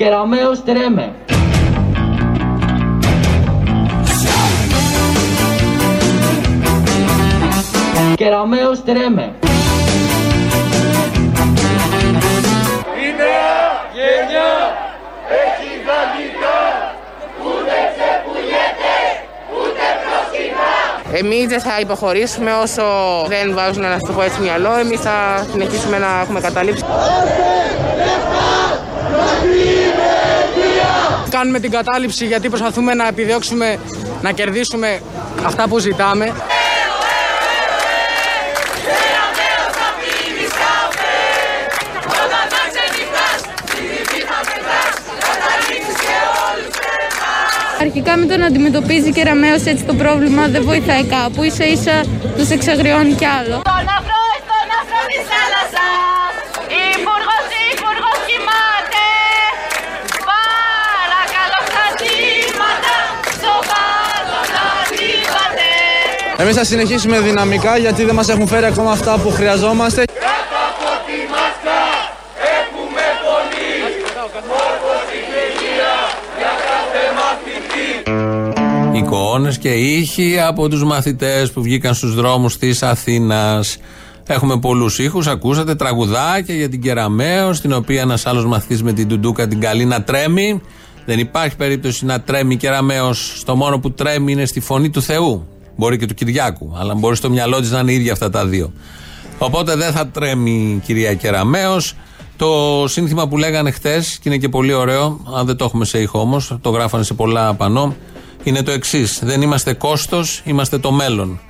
Κεραμέως τρέμε. Κεραμέως τρέμε. Η νέα γενιά έχει γαλλικά, ούτε ξεπουλιέται, ούτε προσκυνά. Εμείς δεν θα υποχωρήσουμε όσο δεν βάζουν να το πω έτσι μυαλό. Εμείς θα συνεχίσουμε να έχουμε καταλήψει. Κάνουμε την κατάληψη γιατί προσπαθούμε να επιδιώξουμε να κερδίσουμε αυτά που ζητάμε. Αρχικά με το να αντιμετωπίζει και ραμαίος έτσι το πρόβλημα δεν βοηθάει κάπου, ίσα ίσα τους εξαγριώνει κι άλλο. Στον αφρό, στον αφρό της θάλασσας, υπουργός, υπουργός κοιμάται. Παρακαλώ στα κύματα, σοβαρό να τύπατε. Εμείς θα συνεχίσουμε δυναμικά γιατί δεν μας έχουν φέρει ακόμα αυτά που χρειαζόμαστε. Κάτω από τη μάσκα έχουμε φωνή, όπως η γελία για κάθε μαθητή. Εικόνες και ήχοι από τους μαθητές που βγήκαν στους δρόμους της Αθήνας. Έχουμε πολλούς ήχους, ακούσατε τραγουδάκια για την Κεραμαίο, στην οποία ένας άλλος μαθητής με την Τουντούκα την καλή να τρέμει. Δεν υπάρχει περίπτωση να τρέμει Κεραμαίος. Στο μόνο που τρέμει είναι στη φωνή του Θεού. Μπορεί και του Κυριάκου, αλλά μπορεί στο μυαλό της να είναι ίδια αυτά τα δύο. Οπότε δεν θα τρέμει η κυρία Κεραμαίος. Το σύνθημα που λέγανε χθε, και είναι και πολύ ωραίο, αν δεν το έχουμε σε ήχο όμως, το γράφανε σε πολλά πανό, είναι το εξής. Δεν είμαστε κόστος, είμαστε το μέλλον.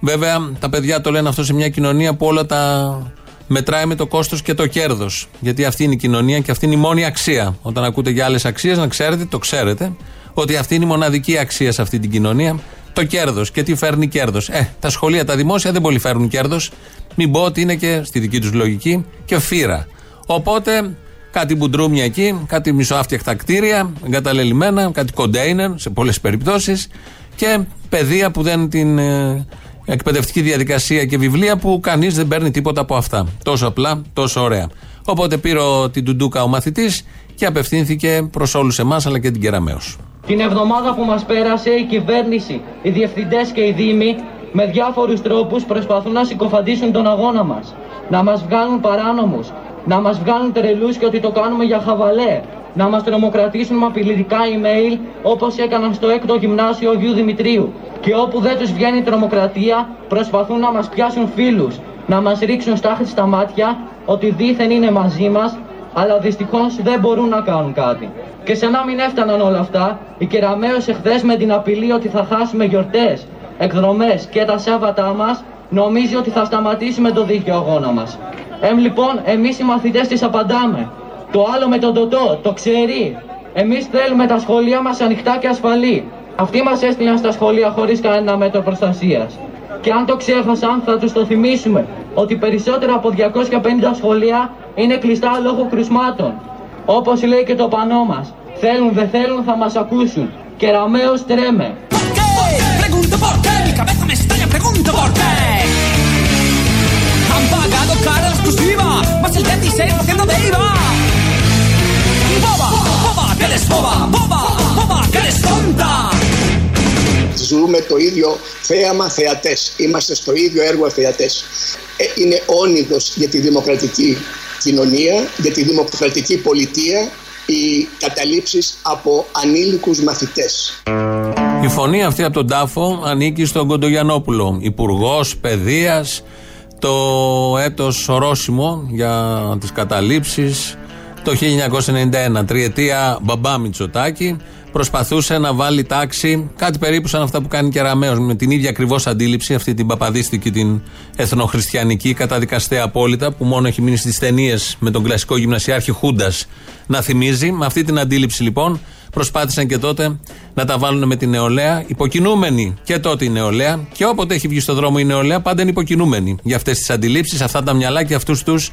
Βέβαια, τα παιδιά το λένε αυτό σε μια κοινωνία που όλα τα μετράει με το κόστος και το κέρδος. Γιατί αυτή είναι η κοινωνία και αυτή είναι η μόνη αξία. Όταν ακούτε για άλλες αξίες, να ξέρετε, το ξέρετε, ότι αυτή είναι η μοναδική αξία σε αυτή την κοινωνία. Το κέρδος. Και τι φέρνει κέρδος. Ε, τα σχολεία, τα δημόσια δεν πολύ φέρνουν κέρδος. Μην πω ότι είναι και στη δική τους λογική και φύρα. Οπότε κάτι μπουντρούμια εκεί, κάτι μισοάφτιαχτα κτίρια, εγκαταλελειμμένα, κάτι κοντέινερ σε πολλές περιπτώσεις και παιδεία που δεν την ε, εκπαιδευτική διαδικασία και βιβλία που κανείς δεν παίρνει τίποτα από αυτά. Τόσο απλά, τόσο ωραία. Οπότε πήρε την Τουντούκα ο μαθητής και απευθύνθηκε προς όλους εμάς αλλά και την Κεραμαίος. Την εβδομάδα που μας πέρασε η κυβέρνηση, οι διευθυντές και οι δήμοι με διάφορους τρόπους προσπαθούν να συκοφαντήσουν τον αγώνα μας. Να μας βγάλουν παράνομους, να μας βγάλουν τρελούς και ότι το κάνουμε για χαβαλέ. Να μας τρομοκρατήσουν με απειλητικά email όπως έκαναν στο έκτο γυμνάσιο Αγίου Δημητρίου. Και όπου δεν τους βγαίνει η τρομοκρατία προσπαθούν να μας πιάσουν φίλους. Να μας ρίξουν στάχτη στα μάτια ότι δήθεν είναι μαζί μας αλλά δυστυχώς δεν μπορούν να κάνουν κάτι. Και σε να μην έφταναν όλα αυτά, η Κεραμαίος εχθές με την απειλή ότι θα χάσουμε γιορτές, εκδρομές και τα Σάββατά μας, νομίζει ότι θα σταματήσει με το δίκαιο αγώνα μας. Εμ λοιπόν, εμείς οι μαθητές της απαντάμε. Το άλλο με τον Τωτό, το ξέρει. Εμείς θέλουμε τα σχολεία μας ανοιχτά και ασφαλή. Αυτοί μας έστειλαν στα σχολεία χωρίς κανένα μέτρο προστασίας. Και αν το ξέχασαν θα τους το θυμίσουμε ότι περισσότερα από 250 σχολεία είναι κλειστά λόγω κρουσμάτων. Όπως λέει και το πανό μας. Θέλουν δεν θέλουν θα μας ακούσουν. Κεραμαίος τρέμε. Pregunto por qué, mi cabeza me estalla, pregunto por qué. Han pagado cara la exclusiva, más el 16% de IVA. Boba, boba, que eres boba, boba, boba, que eres tonta. Ζούμε το ίδιο θέαμα θεατές. Είμαστε στο ίδιο έργο θεατές. Ε, είναι όνειδος για τη δημοκρατική κοινωνία, για τη δημοκρατική πολιτεία οι καταλήψεις από ανήλικους μαθητές. Η φωνή αυτή από τον τάφο ανήκει στον Κοντογιανόπουλο, υπουργός παιδείας, το έτος ορόσημο για τις καταλήψεις το 1991, τριετία μπαμπά Μητσοτάκη προσπαθούσε να βάλει τάξη, κάτι περίπου σαν αυτά που κάνει και Ραμαίος, με την ίδια ακριβώς αντίληψη, αυτή την παπαδίστικη, την εθνοχριστιανική, καταδικαστέα απόλυτα, που μόνο έχει μείνει στις ταινίες με τον κλασικό γυμνασιάρχη Χούντας να θυμίζει. Με αυτή την αντίληψη λοιπόν προσπάθησαν και τότε να τα βάλουν με την νεολαία, υποκινούμενη και τότε η νεολαία, και όποτε έχει βγει στο δρόμο η νεολαία, πάντα είναι υποκινούμενη για αυτές τις αντιλήψεις, αυτά τα μυαλά και αυτούς τους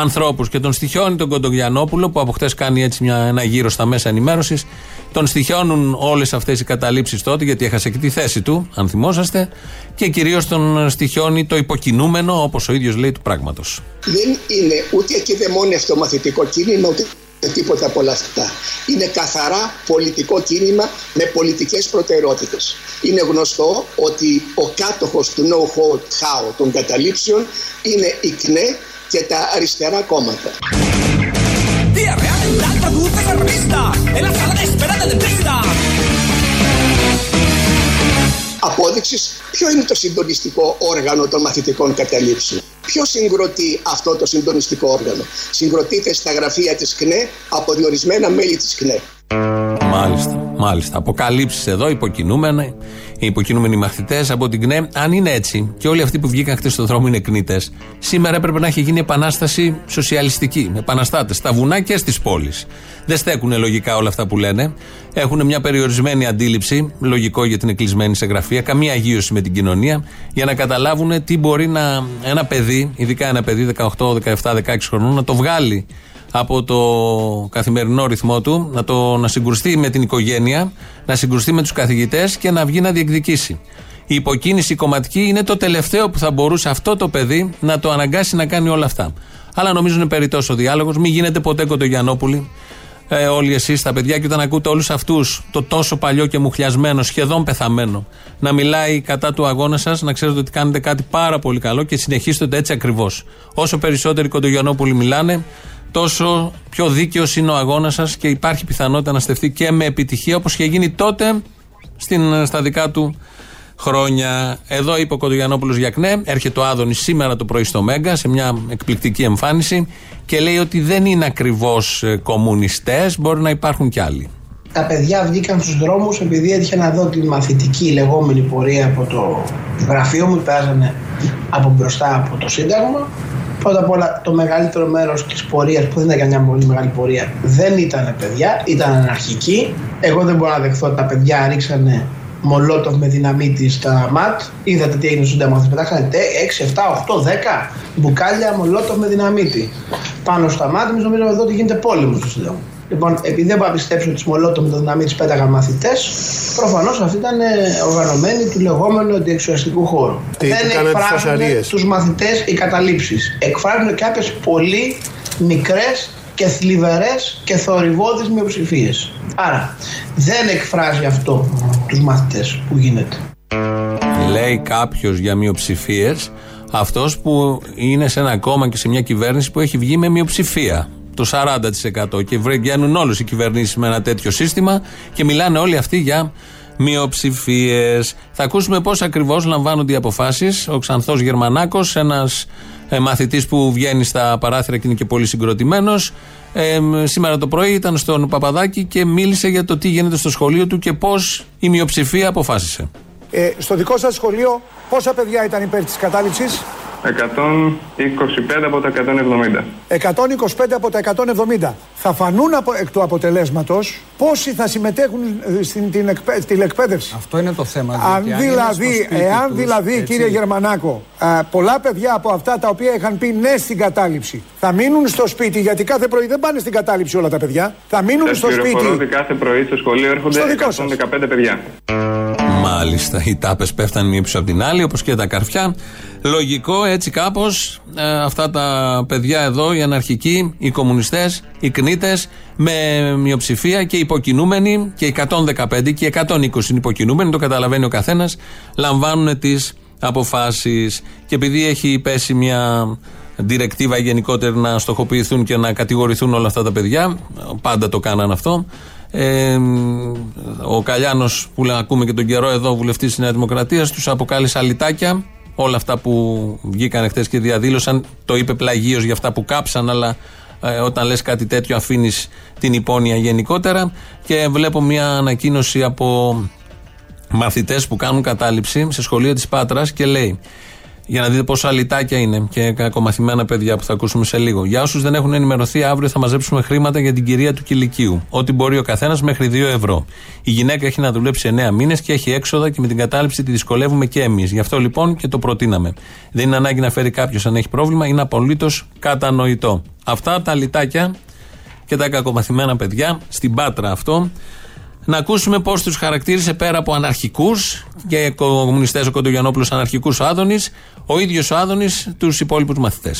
ανθρώπους. Και τον στοιχιώνει τον Κοντογιανόπουλο, που από χτες κάνει έτσι μια, ένα γύρο στα μέσα ενημέρωσης. Τον στοιχιώνουν όλες αυτές οι καταλήψεις τότε, γιατί έχασε και τη θέση του, αν θυμόσαστε. Και κυρίως τον στοιχιώνει το υποκινούμενο, όπως ο ίδιος λέει, του πράγματος. Δεν είναι ούτε εκειδεμόνευτο μαθητικό κίνημα, ούτε τίποτα από όλα αυτά. Είναι καθαρά πολιτικό κίνημα με πολιτικές προτεραιότητες. Είναι γνωστό ότι ο κάτοχος του know-how των καταλήψεων είναι η ΚΝΕ και τα αριστερά κόμματα. Diarrea mental produce la revista en la sala de espera del dentista. Απόδειξης ποιο είναι το συντονιστικό όργανο των μαθητικών καταλήψεων; Ποιο συγκροτεί αυτό το συντονιστικό όργανο; Συγκροτείται στα γραφεία της ΚΝΕ από διορισμένα μέλη της ΚΝΕ. Μάλιστα, μάλιστα. Αποκαλύψεις εδώ, υποκινούμενοι, οι υποκινούμενοι μαθητές από την ΚΝΕ. Αν είναι έτσι και όλοι αυτοί που βγήκαν χθε στον δρόμο είναι κνήτε, σήμερα έπρεπε να έχει γίνει επανάσταση σοσιαλιστική. Με επαναστάτες στα βουνά και στις πόλεις. Δεν στέκουν λογικά όλα αυτά που λένε. Έχουν μια περιορισμένη αντίληψη, λογικό για την εκκλεισμένη σε γραφεία, καμία αγίωση με την κοινωνία, για να καταλάβουν τι μπορεί να, ένα παιδί, ειδικά ένα παιδί 18, 17, 16 χρονών, να το βγάλει από το καθημερινό ρυθμό του, να, το, να συγκρουστεί με την οικογένεια, να συγκρουστεί με τους καθηγητές και να βγει να διεκδικήσει. Η υποκίνηση κομματική είναι το τελευταίο που θα μπορούσε αυτό το παιδί να το αναγκάσει να κάνει όλα αυτά. Αλλά νομίζω είναι περιττός ο διάλογος. Μην γίνετε ποτέ κοντογιανόπουλοι. Ε, όλοι εσείς τα παιδιά και όταν ακούτε όλους αυτούς το τόσο παλιό και μουχλιασμένο, σχεδόν πεθαμένο, να μιλάει κατά του αγώνα σας, να ξέρετε ότι κάνετε κάτι πάρα πολύ καλό και συνεχίστε το έτσι ακριβώς. Όσο περισσότεροι κοντογιανόπουλοι μιλάνε, τόσο πιο δίκαιος είναι ο αγώνας σας και υπάρχει πιθανότητα να στεφτεί και με επιτυχία όπως είχε γίνει τότε στην, στα δικά του χρόνια. Εδώ είπε ο Κοντογιανόπουλο Γιακνέ, έρχεται ο Άδωνης σήμερα το πρωί στο Μέγκα σε μια εκπληκτική εμφάνιση και λέει ότι δεν είναι ακριβώς κομμουνιστές, μπορεί να υπάρχουν κι άλλοι. Τα παιδιά βγήκαν στους δρόμους επειδή έτυχε να δω τη μαθητική λεγόμενη πορεία από το γραφείο μου, πέραζανε από μπροστά από το Σύνταγμα Πρώτα απ' όλα το μεγαλύτερο μέρος της πορείας που δεν ήταν μια πολύ μεγάλη πορεία δεν ήταν παιδιά, ήταν αναρχικοί. Εγώ δεν μπορώ να δεχθώ ότι τα παιδιά ρίξανε μολότοφ με δυναμίτη στα ματ. Είδατε τι έγινε στο Σύνταγμα. Θα πετάξανε 6, 7, 8, 10 μπουκάλια μολότοφ με δυναμίτη. Πάνω στα ματ, εμεί νομίζαμε εδώ ότι γίνεται πόλεμος στο Σύνταγμα. Λοιπόν, επειδή δεν μπορώ να πιστέψω ότι μολότο με το δυναμίτη της πέταγαν μαθητές, προφανώς αυτοί ήταν ε, οργανωμένοι του λεγόμενου αντιεξουσιαστικού χώρου. Τι, δεν τις εκφράζουν τους μαθητές οι καταλήψεις. Εκφράζουν κάποιες πολύ μικρές και θλιβερές και θορυβώδεις μειοψηφίες. Άρα, δεν εκφράζει αυτό τους μαθητές που γίνεται. Λέει κάποιος για μειοψηφίες αυτός που είναι σε ένα κόμμα και σε μια κυβέρνηση που έχει βγει με μειοψηφία το 40% και βγαίνουν όλες οι κυβερνήσεις με ένα τέτοιο σύστημα και μιλάνε όλοι αυτοί για μειοψηφίες. Θα ακούσουμε πώς ακριβώς λαμβάνονται οι αποφάσεις. Ο Ξανθός Γερμανάκος, ένας ε, μαθητής που βγαίνει στα παράθυρα και είναι και πολύ συγκροτημένος. Ε, σήμερα το πρωί ήταν στον Παπαδάκη και μίλησε για το τι γίνεται στο σχολείο του και πώς η μειοψηφία αποφάσισε. Ε, στο δικό σας σχολείο, πόσα παιδιά ήταν υπέρ της κατάληψης, 125 από τα 170. 125 από τα 170. Θα φανούν από, εκ του αποτελέσματος πόσοι θα συμμετέχουν ε, στην την εκπαί, στην εκπαίδευση. Αυτό είναι το θέμα. Αν δηλαδή, εάν τους, δηλαδή έτσι. κύριε Γερμανάκο, α, πολλά παιδιά από αυτά τα οποία είχαν πει ναι στην κατάληψη θα μείνουν στο σπίτι, γιατί κάθε πρωί δεν πάνε στην κατάληψη όλα τα παιδιά. Θα μείνουν Σας στο πληροφορώ σπίτι. ότι κάθε πρωί στο σχολείο έρχονται Στο δικό σας. 115 παιδιά. Μάλιστα, οι τάπες πέφτανε μία πίσω από την άλλη, όπως και τα καρφιά. Λογικό, έτσι κάπως, αυτά τα παιδιά εδώ, οι αναρχικοί, οι κομμουνιστές, οι κνήτες, με μειοψηφία και υποκινούμενοι, και 115 και 120 είναι υποκινούμενοι, το καταλαβαίνει ο καθένας, λαμβάνουν τις αποφάσεις. Και επειδή έχει πέσει μια διρεκτίβα γενικότερα να στοχοποιηθούν και να κατηγορηθούν όλα αυτά τα παιδιά, πάντα το κάναν αυτό. Ε, ο Καλιάνος που λέ- ακούμε και τον καιρό εδώ, βουλευτής της Νέας Δημοκρατίας, τους αποκάλεσε αλυτάκια. Όλα αυτά που βγήκαν χθες και διαδήλωσαν, το είπε πλαγίως για αυτά που κάψαν, αλλά ε, όταν λες κάτι τέτοιο αφήνεις την υπόνοια γενικότερα. Και βλέπω μια ανακοίνωση από μαθητές που κάνουν κατάληψη σε σχολείο της Πάτρας και λέει. Για να δείτε πόσο αλυτάκια είναι και κακομαθημένα παιδιά που θα ακούσουμε σε λίγο. Για όσους δεν έχουν ενημερωθεί, αύριο θα μαζέψουμε χρήματα για την κυρία του κηλικίου. Ό,τι μπορεί ο καθένας μέχρι 2 ευρώ. Η γυναίκα έχει να δουλέψει 9 μήνες και έχει έξοδα και με την κατάληψη τη δυσκολεύουμε και εμείς. Γι' αυτό λοιπόν και το προτείναμε. Δεν είναι ανάγκη να φέρει κάποιος αν έχει πρόβλημα, είναι απολύτως κατανοητό. Αυτά τα αλυτάκια και τα κακομαθημένα παιδιά, στην Πάτρα αυτό, να ακούσουμε πώς τους χαρακτήρισε πέρα από αναρχικούς και κομμουνιστές ο Κοντογιανόπουλος, αναρχικούς ο Άδωνης, ο ίδιος ο Άδωνης τους υπόλοιπους μαθητές.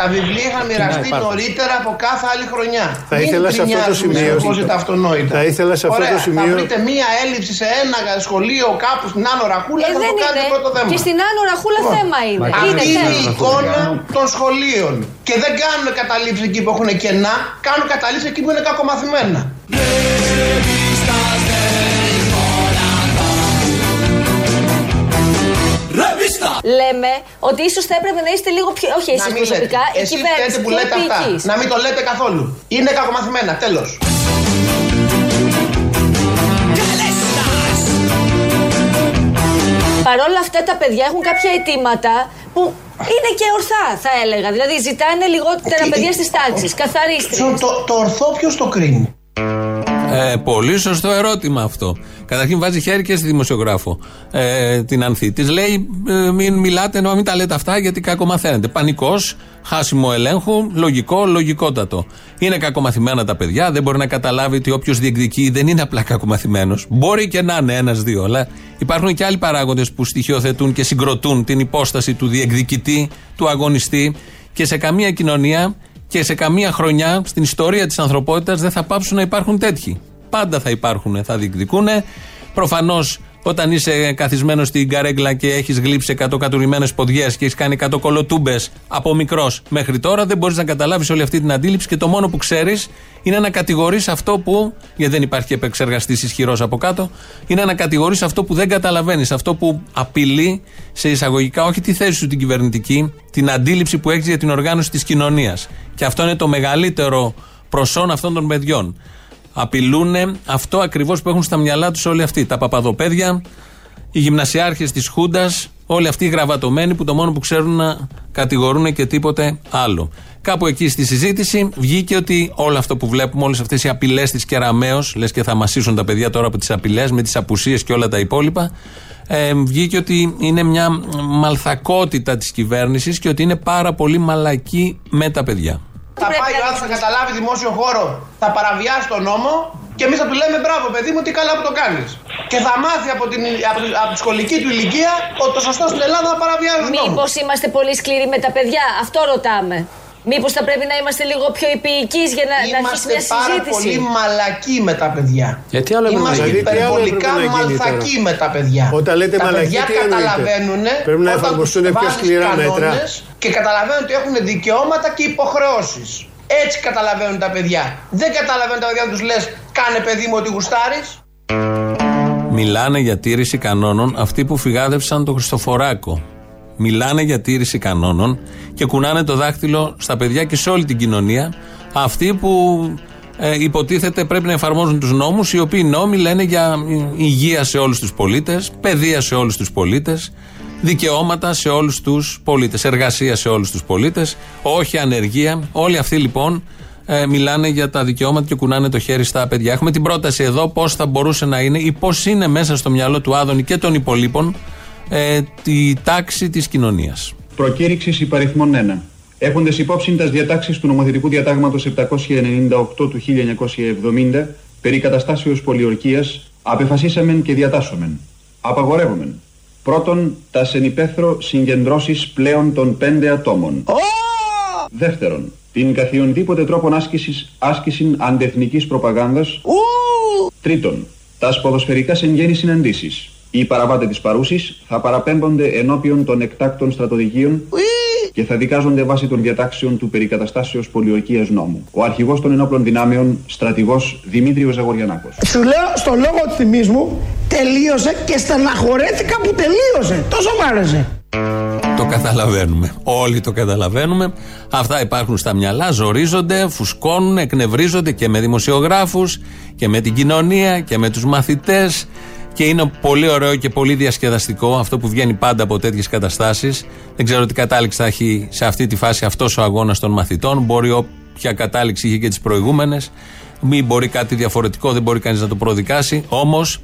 Τα βιβλία είχαν μοιραστεί υπάρχουν. νωρίτερα από κάθε άλλη χρονιά. Θα Μην ήθελα σε αυτό το γκρινιάζουμε σημείο- συνεχώς για τα αυτονόητα. Θα ήθελα σε αυτό Ωραία, το σημείο- Θα βρείτε μία έλλειψη σε ένα σχολείο κάπου στην Άνω Ραχούλα Ε, και θα δεν το κάνετε είναι. πρώτο θέμα. Και στην Άνω Ραχούλα Λοιπόν, θέμα είναι. Είναι Αυτή είναι θέμα. η εικόνα των σχολείων. Και δεν κάνουν καταλήψεις εκεί που έχουν κενά, κάνουν καταλήψεις εκεί που είναι κακομαθημένα. Λέμε ότι ίσως θα έπρεπε να είστε λίγο πιο. Όχι εσείς Να μην προσωπικά, λέτε. η Εσείς κυβέρνηση φταίτε που πιο λέτε αυτά. επίοικης. Να μην το λέτε καθόλου. Είναι κακομαθημένα. Τέλος. Παρ' όλα αυτά τα παιδιά έχουν κάποια αιτήματα που είναι και ορθά, θα έλεγα. Δηλαδή ζητάνε λιγότερα παιδιά στις τάξεις. Καθαρίστρια. Το, το ορθό ποιος το κρίνει; Ε, πολύ σωστό ερώτημα αυτό. Καταρχήν βάζει χέρι και στη δημοσιογράφο ε, την Ανθή. Της λέει: ε, Μην μιλάτε, να μην τα λέτε αυτά γιατί κακομαθαίνετε. Πανικός, χάσιμο ελέγχου, λογικό, λογικότατο. Είναι κακομαθημένα τα παιδιά, δεν μπορεί να καταλάβει ότι όποιος διεκδικεί δεν είναι απλά κακομαθημένος. Μπορεί και να είναι ένα-δύο, αλλά υπάρχουν και άλλοι παράγοντες που στοιχειοθετούν και συγκροτούν την υπόσταση του διεκδικητή, του αγωνιστή και σε καμία κοινωνία και σε καμία χρονιά στην ιστορία της ανθρωπότητας δεν θα πάψουν να υπάρχουν τέτοιοι. Πάντα θα υπάρχουν, θα διεκδικούν. Προφανώς όταν είσαι καθισμένος στην καρέγκλα και έχεις γλύψει 100 κατουρημένες ποδιές και έχεις κάνει 100 κολοτούμπες από μικρός μέχρι τώρα, δεν μπορείς να καταλάβεις όλη αυτή την αντίληψη και το μόνο που ξέρεις είναι να κατηγορείς αυτό που. γιατί δεν υπάρχει επεξεργαστής ισχυρός από κάτω, είναι να κατηγορείς αυτό που δεν καταλαβαίνεις, αυτό που απειλεί σε εισαγωγικά όχι τη θέση σου την κυβερνητική, την αντίληψη που έχεις για την οργάνωση της κοινωνίας. Και αυτό είναι το μεγαλύτερο προσόν αυτών των παιδιών. Απειλούν αυτό ακριβώς που έχουν στα μυαλά τους όλοι αυτοί. Τα παπαδοπέδια, οι γυμνασιάρχες της Χούντας, όλοι αυτοί οι γραβατωμένοι που το μόνο που ξέρουν να κατηγορούν και τίποτε άλλο. Κάπου εκεί στη συζήτηση βγήκε ότι όλο αυτό που βλέπουμε, όλες αυτές οι απειλές της Κεραμαίο, λες και θα μασίσουν τα παιδιά τώρα από τις απειλές με τις απουσίες και όλα τα υπόλοιπα, ε, βγήκε ότι είναι μια μαλθακότητα της κυβέρνησης και ότι είναι πάρα πολύ μαλακή με τα παιδιά. Θα πάει ο άνθρωπος να καταλάβει δημόσιο χώρο, θα παραβιάσει τον νόμο και εμείς θα του λέμε μπράβο, παιδί μου, τι καλά που το κάνεις. Και θα μάθει από, την, από, τη- από τη σχολική του ηλικία ότι το σωστό στην Ελλάδα θα παραβιάζει τον νόμο. Μήπως είμαστε πολύ σκληροί με τα παιδιά, αυτό ρωτάμε. Μήπως θα πρέπει να είμαστε λίγο πιο υπηικεί για να, να αρχίσει Είμαστε μια πάρα συζήτηση; πολύ μαλακοί με τα παιδιά. Γιατί άλλο έπρεπε να Είμαστε γίνει, τι άλλο υπερβολικά έπρεπε να γίνει μαλθακοί τώρα. με τα παιδιά. Όταν λέτε τα μαλακοί, παιδιά τι εννοείτε; καταλαβαίνουν Πρέπει να όταν εφαρμοστούν τους πιο βάζεις σκληρά μέτρα. κανόνες Και καταλαβαίνουν ότι έχουν δικαιώματα και υποχρεώσεις. Έτσι καταλαβαίνουν τα παιδιά. Δεν καταλαβαίνουν τα παιδιά να τους λες: Κάνε παιδί μου ότι γουστάρεις. Μιλάνε για τήρηση κανόνων αυτοί που φυγάδευσαν τον Χριστοφοράκο. Μιλάνε για τήρηση κανόνων και κουνάνε το δάχτυλο στα παιδιά και σε όλη την κοινωνία. Αυτοί που ε, υποτίθεται πρέπει να εφαρμόζουν τους νόμους, οι οποίοι νόμοι λένε για υγεία σε όλους τους πολίτες, παιδεία σε όλους τους πολίτες, δικαιώματα σε όλους τους πολίτες, εργασία σε όλους τους πολίτες, όχι ανεργία. Όλοι αυτοί λοιπόν ε, μιλάνε για τα δικαιώματα και κουνάνε το χέρι στα παιδιά. Έχουμε την πρόταση εδώ πώς θα μπορούσε να είναι ή πώς είναι μέσα στο μυαλό του Άδωνη και των υπολείπων ε, τη τάξη της κοινωνίας. Προκήρυξης υπαριθμών 1. Έχοντες υπόψη τις διατάξεις του νομοθετικού διατάγματος 798 του 1970 περί καταστάσεως πολιορκίας, απεφασίσαμεν και διατάσσομεν. Απαγορεύομεν. Πρώτον, τα σενυπέθρο συγκεντρώσεις πλέον των πέντε ατόμων. Δεύτερον, την καθιονδήποτε τρόπον άσκησης, άσκησιν αντεθνικής προπαγάνδας. Τρίτον, τας ποδοσφαιρικά εν γέννη συναντήσεις. Οι παραβάτες της παρούσης θα παραπέμπονται ενώπιον των εκτάκτων στρατοδικείων και θα δικάζονται βάσει των διατάξεων του περικαταστάσεως πολιορκίας νόμου. Ο αρχηγός των ενόπλων δυνάμεων, στρατηγός Δημήτριος Ζαγοριανάκος. Σου λέω στο λόγο του θυμής μου τελείωσε και στεναχωρέθηκα που τελείωσε. Τόσο μ' άρεσε. Το καταλαβαίνουμε. Όλοι το καταλαβαίνουμε. Αυτά υπάρχουν στα μυαλά, ζορίζονται, φουσκώνουν, εκνευρίζονται και με δημοσιογράφους και με την κοινωνία και με τους μαθητές και είναι πολύ ωραίο και πολύ διασκεδαστικό αυτό που βγαίνει πάντα από τέτοιες καταστάσεις. Δεν ξέρω τι κατάληξη θα έχει σε αυτή τη φάση αυτός ο αγώνας των μαθητών. Μπορεί όποια κατάληξη είχε και τις προηγούμενες. Μη μπορεί κάτι διαφορετικό, δεν μπορεί κανείς να το προδικάσει. Όμως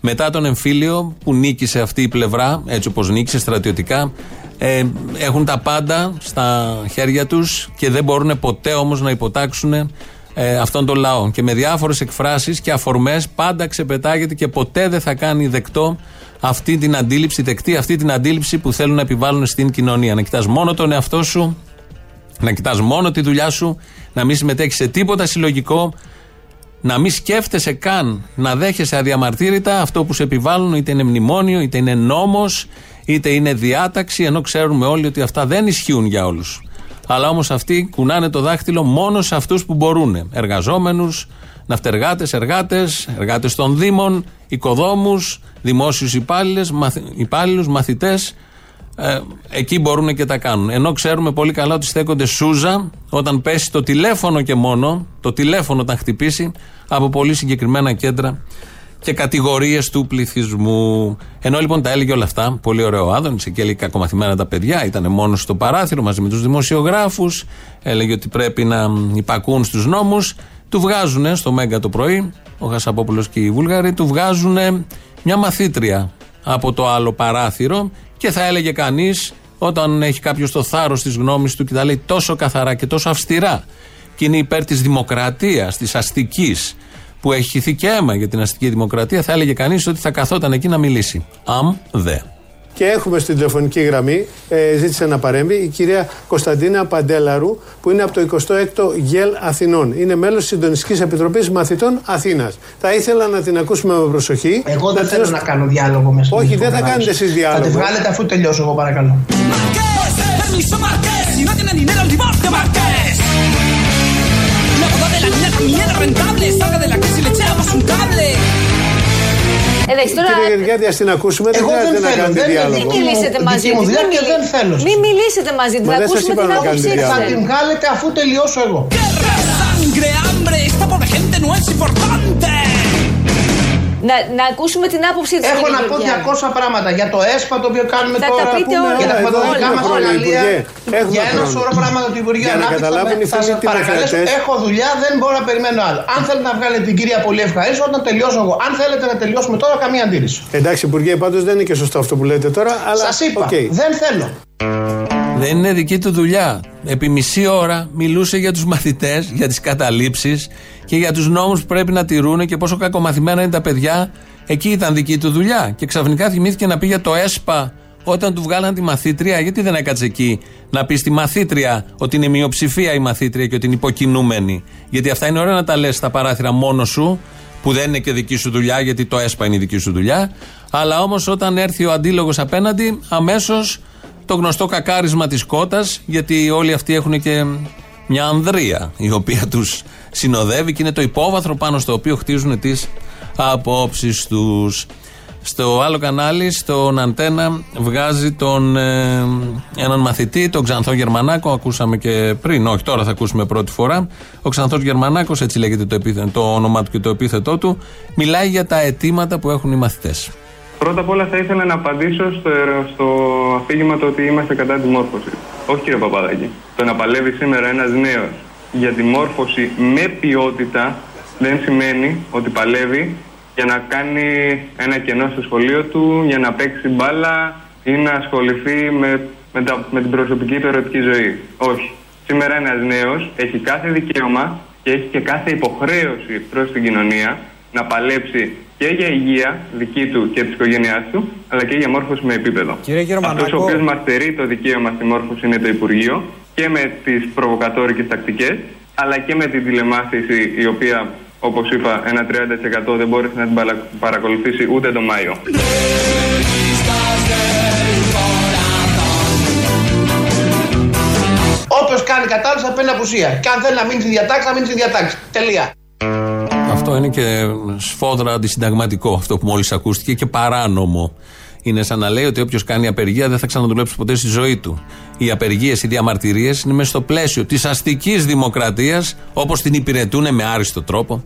μετά τον εμφύλιο που νίκησε αυτή η πλευρά, έτσι όπως νίκησε στρατιωτικά, ε, έχουν τα πάντα στα χέρια τους και δεν μπορούν ποτέ όμως να υποτάξουν ε, αυτόν τον λαό. Και με διάφορες εκφράσεις και αφορμές πάντα ξεπετάγεται και ποτέ δεν θα κάνει δεκτό αυτή την αντίληψη, δεκτή αυτή την αντίληψη που θέλουν να επιβάλλουν στην κοινωνία. Να κοιτάς μόνο τον εαυτό σου Να κοιτάς μόνο τη δουλειά σου, να μην συμμετέχεις σε τίποτα συλλογικό, να μην σκέφτεσαι καν να δέχεσαι αδιαμαρτύρητα αυτό που σε επιβάλλουν, είτε είναι μνημόνιο, είτε είναι νόμος, είτε είναι διάταξη, ενώ ξέρουμε όλοι ότι αυτά δεν ισχύουν για όλους. Αλλά όμως αυτοί κουνάνε το δάχτυλο μόνο σε αυτούς που μπορούν. Εργαζόμενους, ναυτεργάτες, εργάτες, εργάτες των Δήμων, οικοδόμους, δημόσιους υπάλληλους, μαθητές. Ε, εκεί μπορούν και τα κάνουν. Ενώ ξέρουμε πολύ καλά ότι στέκονται σούζα όταν πέσει το τηλέφωνο και μόνο, το τηλέφωνο όταν χτυπήσει από πολύ συγκεκριμένα κέντρα και κατηγορίες του πληθυσμού. Ενώ λοιπόν τα έλεγε όλα αυτά, πολύ ωραίο Άδων, και έλεγε κακομαθημένα τα παιδιά, ήταν μόνος στο παράθυρο μαζί με τους δημοσιογράφους, έλεγε ότι πρέπει να υπακούν στους νόμους. Του βγάζουν στο Μέγκα το πρωί, ο Χασαπόπουλος και οι Βούλγαροι, του βγάζουν μια μαθήτρια από το άλλο παράθυρο και θα έλεγε κανείς, όταν έχει κάποιος το θάρρος της γνώμης του και τα λέει τόσο καθαρά και τόσο αυστηρά και είναι υπέρ της δημοκρατίας, της αστικής, που έχει χυθεί και αίμα για την αστική δημοκρατία, θα έλεγε κανείς ότι θα καθόταν εκεί να μιλήσει. Αμ δε. Και έχουμε στην τηλεφωνική γραμμή, ε, ζήτησε να παρέμβει, η κυρία Κωνσταντίνα Παντέλαρου, που είναι από το 26ο ΓΕΛ Αθηνών. Είναι μέλος της Συντονιστικής Επιτροπής Μαθητών Αθήνας. Θα ήθελα να την ακούσουμε με προσοχή. Εγώ δεν θέλω να κάνω διάλογο με Όχι, δεν θα κάνετε εσείς διάλογο. Θα τη βγάλετε αφού τελειώσω, εγώ παρακαλώ. Permiso de la niña también es rentable, salga de la crisis y le echamos un cable. Εντάξει, τώρα. Κύριε Γεργιάδη, α την ακούσουμε. Δεν Εγώ δεν χρειάζεται να θέλω, κάνετε δεν- διάλογο. Μην μιλήσετε μαζί Δική μου της, δουλειά μην και μιλ- δεν θέλω. Μην μιλήσετε μαζί της, Μα να δεν σας ακούσουμε είπα την να άποψή κάνετε της. Θα διάλογο. την βγάλετε αφού τελειώσω εγώ. Guerra, sangre, hambre, esta pobre gente no es importante. Να, να ακούσουμε την άποψή της. Έχω κύριε να πω Γεωργιάδη. 200 πράγματα για το ΕΣΠΑ το οποίο κάνουμε Θα τα τώρα. πείτε όλα. για τα Όλα, εδώ χρηματοδοτικά έχουμε μας χρόνο, εργαλεία. Υπουργέ. Έχουμε Για ένα χρόνο. σωρό πράγματα του Υπουργείου Για να Ανάπτυξης, καταλάβουν θα οι με- Θα φίλοι σα τι παρακαλέσω. μαθητές. Έχω δουλειά, δεν μπορώ να περιμένω άλλο. Αν θέλετε να βγάλετε την κυρία πολύ ευχαρίστω, όταν τελειώσω εγώ. Αν θέλετε να τελειώσουμε τώρα, καμία αντίρρηση. Εντάξει, Υπουργέ, πάντως δεν είναι και σωστό αυτό που λέτε τώρα. Αλλά... Σας είπα, οκ. δεν θέλω. Δεν είναι δική του δουλειά. Επί μισή ώρα μιλούσε για τους μαθητές, για τις καταλήψεις και για τους νόμους που πρέπει να τηρούν και πόσο κακομαθημένα είναι τα παιδιά. Εκεί ήταν δική του δουλειά. Και ξαφνικά θυμήθηκε να πει για το ΕΣΠΑ όταν του βγάλαν τη μαθήτρια. Γιατί δεν έκατσε εκεί να πει στη μαθήτρια ότι είναι μειοψηφία η μαθήτρια και ότι είναι υποκινούμενη. Γιατί αυτά είναι ωραία να τα λες στα παράθυρα μόνο σου, που δεν είναι και δική σου δουλειά, γιατί το ΕΣΠΑ είναι η δική σου δουλειά. Αλλά όμως όταν έρθει ο αντίλογος απέναντι, αμέσως το γνωστό κακάρισμα της κότας γιατί όλοι αυτοί έχουν και μια ανδρεία η οποία τους συνοδεύει και είναι το υπόβαθρο πάνω στο οποίο χτίζουν τις απόψεις τους. Στο άλλο κανάλι, στον Αντένα, βγάζει τον, ε, έναν μαθητή, τον Ξανθό Γερμανάκο. Ακούσαμε και πριν, όχι τώρα θα ακούσουμε πρώτη φορά. Ο Ξανθός Γερμανάκος, έτσι λέγεται το, επίθετο, το όνομά του και το επίθετό του, μιλάει για τα αιτήματα που έχουν οι μαθητές. Πρώτα απ' όλα θα ήθελα να απαντήσω στο, στο αφήγημα το ότι είμαστε κατά της μόρφωσης. Όχι κύριε Παπαδάκη. Το να παλεύει σήμερα ένας νέος για τη μόρφωση με ποιότητα δεν σημαίνει ότι παλεύει για να κάνει ένα κενό στο σχολείο του, για να παίξει μπάλα ή να ασχοληθεί με, με, τα- με την προσωπική του ερωτική ζωή. Όχι. Σήμερα ένας νέος έχει κάθε δικαίωμα και έχει και κάθε υποχρέωση προς την κοινωνία να παλέψει και για υγεία δική του και της οικογένειάς του, αλλά και για μόρφωση με επίπεδο. Κύριε Γερμανάκο- Αυτός ο οποίος μας στερεί το δικαίωμα στη μόρφωση είναι το Υπουργείο και με τις προβοκατόρικες τακτικές, αλλά και με την τηλεμάθηση η οποία, όπως είπα, ένα 30% δεν μπόρεσε να την παρα- παρακολουθήσει ούτε τον Μάιο. Όποιο κάνει κατάληψη θα παίρνει απουσία. Και αν θέλει να μείνει στη διατάξη, θα μείνει στη διατάξη. Τελεία. Αυτό είναι και σφόδρα αντισυνταγματικό αυτό που μόλις ακούστηκε και παράνομο. Είναι σαν να λέει ότι όποιος κάνει απεργία δεν θα ξαναδουλέψει ποτέ στη ζωή του. Οι απεργίες, οι διαμαρτυρίες είναι μέσα στο πλαίσιο της αστικής δημοκρατίας όπως την υπηρετούν με άριστο τρόπο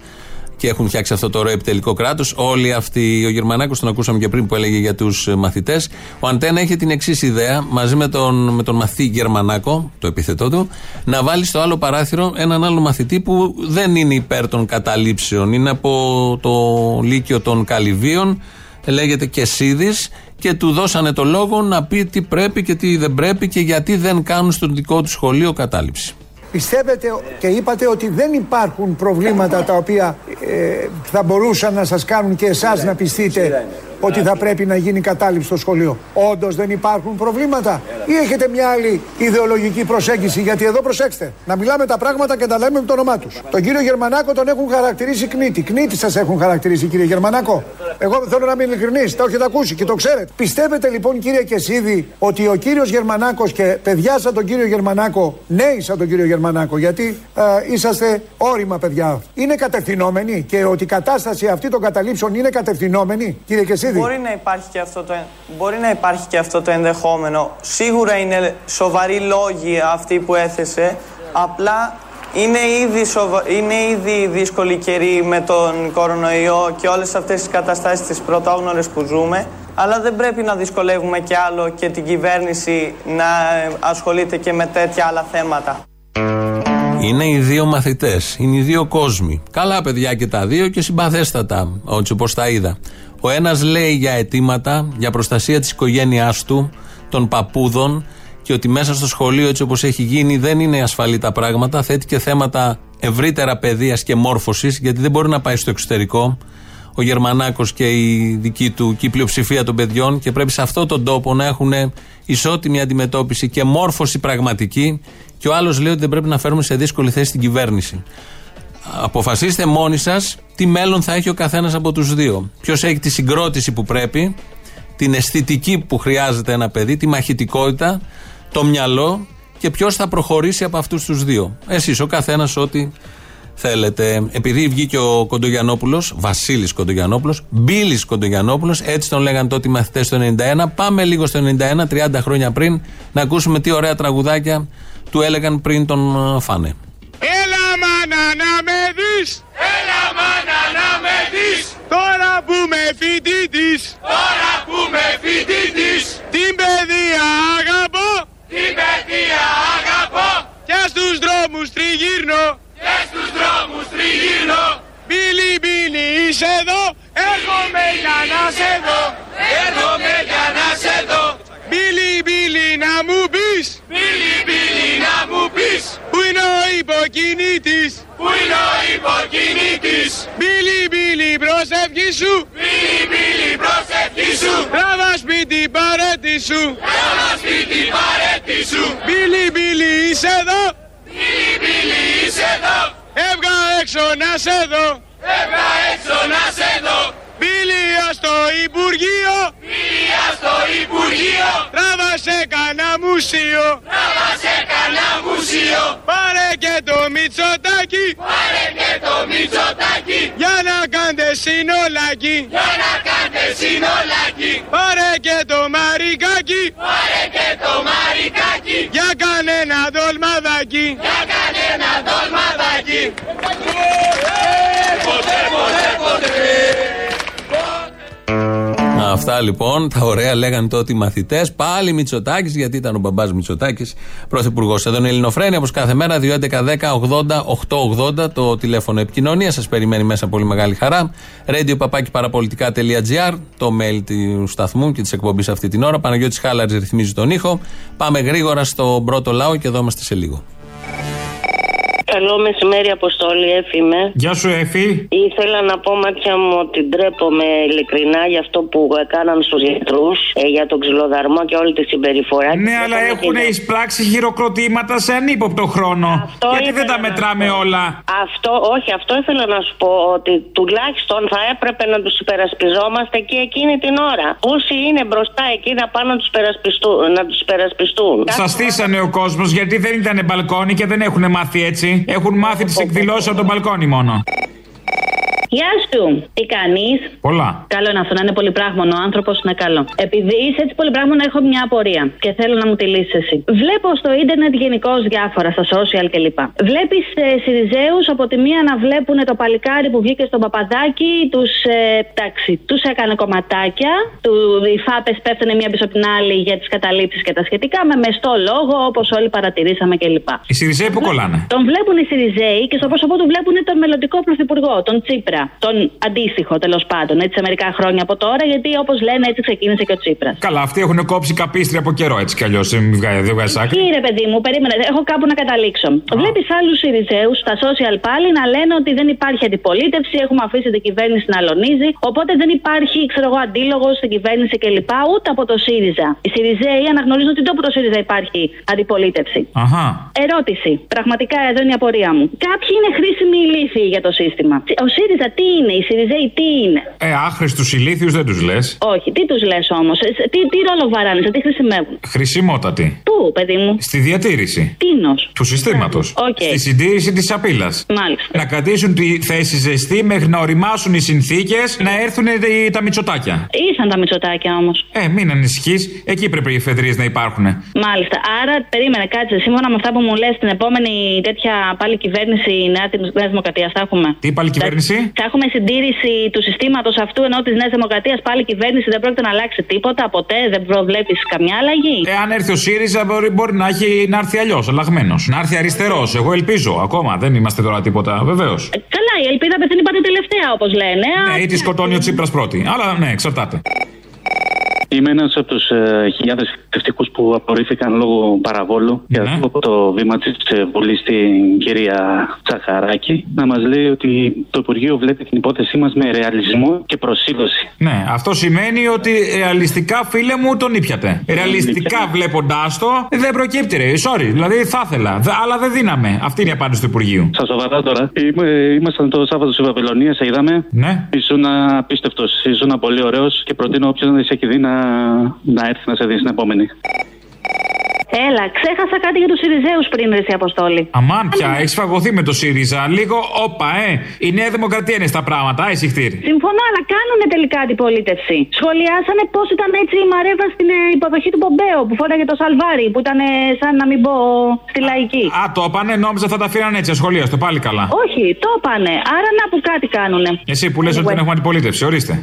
και έχουν φτιάξει αυτό το ωραίο επιτελικό κράτος. Όλοι αυτοί, ο Γερμανάκος τον ακούσαμε και πριν που έλεγε για τους μαθητές. Ο Αντένα είχε την εξής ιδέα μαζί με τον, με τον μαθητή Γερμανάκο, το επιθετό του, να βάλει στο άλλο παράθυρο έναν άλλο μαθητή που δεν είναι υπέρ των καταλήψεων. Είναι από το Λύκειο των Καλυβίων, λέγεται Κεσίδης και του δώσανε το λόγο να πει τι πρέπει και τι δεν πρέπει και γιατί δεν κάνουν στο δικό του σχολείο κατάληψη. Πιστεύετε και είπατε ότι δεν υπάρχουν προβλήματα τα οποία ε, θα μπορούσαν να σας κάνουν και εσάς να πιστείτε ότι θα πρέπει να γίνει κατάληψη στο σχολείο. Όντως δεν υπάρχουν προβλήματα. ή έχετε μια άλλη ιδεολογική προσέγγιση; Γιατί εδώ προσέξτε, να μιλάμε τα πράγματα και να λέμε με το όνομά τους. Τον κύριο Γερμανάκο τον έχουν χαρακτηρίσει κνήτη. Κνήτη σας έχουν χαρακτηρίσει, κύριε Γερμανάκο. Εγώ θέλω να είμαι ειλικρινής, τα έχετε ακούσει και το ξέρετε. Πιστεύετε λοιπόν, κύριε Κεσίδη, ότι ο κύριος Γερμανάκος και παιδιά σαν τον κύριο Γερμανάκο, νέοι σαν τον κύριο Γερμανάκο, γιατί ε, είσαστε όρημα παιδιά, είναι κατευθυνόμενοι και ότι η κατάσταση αυτή των καταλήψεων είναι κατευθυνόμενη, κύριε Κεσίδη; Μπορεί να υπάρχει και αυτό το, μπορεί να υπάρχει και αυτό το ενδεχόμενο. Σίγουρα είναι σοβαροί λόγοι αυτοί που έθεσε. Απλά είναι ήδη, σοβα... είναι ήδη δύσκολη καιρή με τον κορονοϊό και όλες αυτές τις καταστάσεις τις πρωτόγνωρες που ζούμε. Αλλά δεν πρέπει να δυσκολεύουμε και άλλο και την κυβέρνηση να ασχολείται και με τέτοια άλλα θέματα. Είναι οι δύο μαθητές. Είναι οι δύο κόσμοι. Καλά παιδιά και τα δύο και συμπαθέστατα, έτσι όπω τα είδα. Ο ένας λέει για αιτήματα, για προστασία της οικογένειάς του, των παππούδων και ότι μέσα στο σχολείο έτσι όπως έχει γίνει δεν είναι ασφαλή τα πράγματα. Θέτει και θέματα ευρύτερα παιδείας και μόρφωσης, γιατί δεν μπορεί να πάει στο εξωτερικό ο Γερμανάκος και η δική του και η πλειοψηφία των παιδιών και πρέπει σε αυτόν τον τόπο να έχουν ισότιμη αντιμετώπιση και μόρφωση πραγματική. Και ο άλλος λέει ότι δεν πρέπει να φέρουμε σε δύσκολη θέση την κυβέρνηση. Αποφασίστε μόνοι σας τι μέλλον θα έχει ο καθένας από τους δύο. Ποιος έχει τη συγκρότηση που πρέπει, την αισθητική που χρειάζεται ένα παιδί, τη μαχητικότητα, το μυαλό και ποιος θα προχωρήσει από αυτούς τους δύο. Εσείς, ο καθένας, ό,τι θέλετε. Επειδή βγήκε ο Κοντογιανόπουλος, Βασίλης Κοντογιανόπουλος, Μπίλης Κοντογιανόπουλος, έτσι τον λέγανε τότε οι μαθητές το 91. Πάμε λίγο στο 91, 30 χρόνια πριν, να ακούσουμε τι ωραία τραγουδάκια του έλεγαν πριν τον ε, φάνε. Έλα μάνα να με δεις. Έλα μάνα να με δεις. Τώρα που με φοιτητής Τώρα που με φοιτητής Την παιδεία αγαπώ. Την παιδεία αγαπώ. Και στους δρόμους τριγύρνω. Και στους δρόμους τριγύρνω. Μπίλι μπίλι είσαι εδώ. Έρχομαι για να σε δω. Έρχομαι για να σε δω. Μπίλι μπίλι να μου πεις. Μπίλι μπίλι να μου πεις. Πού είναι ο υποκινήτης. Πού είναι ο υποκινήτης; Μπίλι μπίλι προσευχή σου. Μπίλι μπίλι προσευχή σου. Τράβα σπίτι παρέτη σου. Τράβα σπίτι παρέτη σου. Μπίλι μπίλι είσαι εδώ. Μπίλι μπίλι είσαι εδώ. Έβγα έξω να σε δω. Έβγα έξω να σε δω. Μπίλια στο Υπουργείο Μπίλια στο Υπουργείο. Τράβασε κανένα μουσείο. Τράβασε κανένα μουσείο. Πάρε και το Μητσοτάκι. Πάρε και το Μητσοτάκι. Για να κάντε συνολάκι Για να κάντε συνολάκι Πάρε και το Μαρικάκι. Πάρε και το Μαρικάκι. Για κανένα δολμαδάκι. Για κανένα δολμαδάκι. Ποτέ, ποτέ, ποτέ Αυτά λοιπόν, τα ωραία λέγανε τότε οι μαθητές. Πάλι Μητσοτάκης, γιατί ήταν ο μπαμπάς Μητσοτάκης πρωθυπουργός. Εδώ είναι η Ελληνοφρένια, όπως κάθε μέρα, 2.11.10.80.880 το τηλέφωνο επικοινωνία. Σας περιμένει μέσα πολύ μεγάλη χαρά. Radio papakiparapolitica.gr, το mail του σταθμού και της εκπομπής αυτή την ώρα. Παναγιώτης Χάλαρης ρυθμίζει τον ήχο. Πάμε γρήγορα στο πρώτο λαό και εδώ είμαστε σε λίγο. Καλό μεσημέρι, Αποστόλη, Εφη είμαι. Γεια σου, Εφη. Ήθελα να πω, μάτια μου, ότι ντρέπομαι ειλικρινά για αυτό που έκαναν στους γιατρούς, ε, για τον ξυλοδαρμό και όλη τη συμπεριφορά. Ναι, αλλά έχουν εισπράξει χειροκροτήματα σε ανύποπτο χρόνο. Αυτό Γιατί δεν τα ήθελα μετράμε να πω. όλα; Αυτό, όχι, αυτό ήθελα να σου πω ότι τουλάχιστον θα έπρεπε να τους υπερασπιζόμαστε και εκείνη την ώρα. Όσοι είναι μπροστά εκεί να πάνε να τους υπερασπιστούν. Να τους υπερασπιστούν. Σας στήσανε ο κόσμος γιατί δεν ήταν μπαλκόνι και δεν έχουν μάθει έτσι. Έχουν μάθει τις εκδηλώσεις από τον μπαλκόνι μόνο. Γεια σου! Τι κάνεις; Πολλά. Καλό είναι αυτό, να είναι πολυπράγμονο. Ο άνθρωπος είναι καλό. Επειδή είσαι έτσι πολυπράγμονο, έχω μια απορία και θέλω να μου τη λύσεις εσύ. Βλέπω στο ίντερνετ γενικώς διάφορα, στα social κλπ. Βλέπεις ε, Σιριζέους από τη μία να βλέπουν το παλικάρι που βγήκε στον Παπαδάκι, τους ε, εντάξει, τους έκανε κομματάκια, του, οι φάπες πέφτουν μία πίσω από την άλλη για τις καταλήψεις και τα σχετικά, με μεστό λόγο, όπως όλοι παρατηρήσαμε κλπ. Οι Σιριζέοι που κολλάνε; Τον βλέπουν οι Σιριζέοι και στο πρόσωπό του βλέπουν τον μελλοντικό πρωθυπουργό, τον Τσίπρα. Τον αντίστοιχο τέλος πάντων, έτσι σε μερικά χρόνια από τώρα, γιατί όπως λένε έτσι ξεκίνησε και ο Τσίπρας. Καλά, αυτοί έχουν κόψει καπίστρια από καιρό έτσι κι αλλιώς. Δεν βγάζει άκρη. Κύριε παιδί μου, περίμενε, έχω κάπου να καταλήξω. Βλέπεις άλλους Σιριζέους στα social πάλι να λένε ότι δεν υπάρχει αντιπολίτευση, έχουμε αφήσει την κυβέρνηση να αλωνίζει, οπότε δεν υπάρχει, ξέρω εγώ, αντίλογος στην κυβέρνηση κλπ. Ούτε από το ΣΥΡΙΖΑ. Οι Σιριζέοι αναγνωρίζουν ότι ούτε από το ΣΥΡΙΖΑ υπάρχει αντιπολίτευση. Αχά. Ερώτηση. Πραγματικά εδώ είναι η απορία μου. Κάποιοι είναι χρήσιμοι ηλίθιοι για το σύστημα. Ο ΣΥΡΙΖΑ τι είναι, οι Σιριζέοι τι είναι; Ε, άχρηστους ηλίθιους δεν τους λες. Όχι, τι τους λες όμως, τι, τι ρόλο βαράνε, σε τι χρησιμεύουν; Χρησιμότατοι. Πού, παιδί μου; Στη διατήρηση. Τίνος. Του συστήματος. Οκ. Στη συντήρηση της απειλάς. Μάλιστα. Να κρατήσουν τη θέση ζεστή μέχρι να οριμάσουν οι συνθήκες να έρθουν οι- τα μυτσοτάκια. Ήρθαν τα μυτσοτάκια όμως. Ε, μην ανησυχείς. Εκεί πρέπει οι εφεδρείες να υπάρχουν. Μάλιστα. Άρα, περίμενε, κάτσε. Σύμφωνα με αυτά που μου λες, την επόμενη τέτοια πάλι κυβέρνηση Νέα Νέα Δημοκρατίας θα έχουμε. Τι πάλι κυβέρνηση; Θα έχουμε συντήρηση του συστήματος αυτού ενώ της Νέας Δημοκρατίας πάλι κυβέρνηση δεν πρόκειται να αλλάξει τίποτα. Ποτέ δεν προβλέπεις καμιά αλλαγή. Εάν έρθει ο ΣΥΡΙΖΑ, μπορεί, μπορεί να, έχει, να έρθει αλλιώς, αλλαγμένος. Να έρθει αριστερός. Εγώ ελπίζω ακόμα. Δεν είμαστε τώρα τίποτα, βεβαίως. Καλά, η ελπίδα πεθαίνει πάντα τελευταία, όπως λένε. Ναι, ή τη σκοτώνει ο Τσίπρας πρώτη. Αλλά ναι, εξαρτάται. Είμαι ένας από τους ε, χιλιάδες θρησκευτικούς που απορρίφθηκαν λόγω παραβόλου και ακούω από το βήμα της Βουλή στην κυρία Τσαχαράκη να μας λέει ότι το Υπουργείο βλέπει την υπόθεσή μας με ρεαλισμό και προσήλωση. Ναι, αυτό σημαίνει ότι ρεαλιστικά, φίλε μου, τον ήπιατε. Ρεαλιστικά βλέποντάς το, δεν προκύπτει, ρε. Sorry, δηλαδή θα ήθελα. Δε- αλλά δεν δίναμε. Αυτή είναι η απάντηση του Υπουργείου. Στα σοβαρά τώρα. Είμαι, ήμασταν το Σάββατο στη Βαβυλωνία, σε είδαμε. Ναι. Ήσουν απίστευτος, ήσουν πολύ ωραίος και προτείνω όποιον δεν σε έχει δει να, να έρθει να σε δει στην επόμενη. Έλα, ξέχασα κάτι για τους Σιριζέους πριν, ρε η Αποστόλη. Αμάν πια, έχεις φαγωθεί με το ΣΥΡΙΖΑ. Λίγο, όπα, ε. Η Νέα Δημοκρατία είναι στα πράγματα, άισι χτύρι. Συμφωνώ, αλλά κάνουν τελικά αντιπολίτευση. Σχολιάσανε πώς ήταν έτσι η Μαρέβα στην ε, υποδοχή του Πομπέο που φόραγε το σαλβάρι, που ήταν ε, σαν να μην πω στη λαϊκή. Α, το είπανε, νόμιζα θα τα φύραν έτσι, ασχολίαστο, πάλι καλά. Όχι, το είπανε. Άρα να που κάτι κάνουνε. Εσύ που λες ότι δεν έχουμε αντιπολίτευση, ορίστε.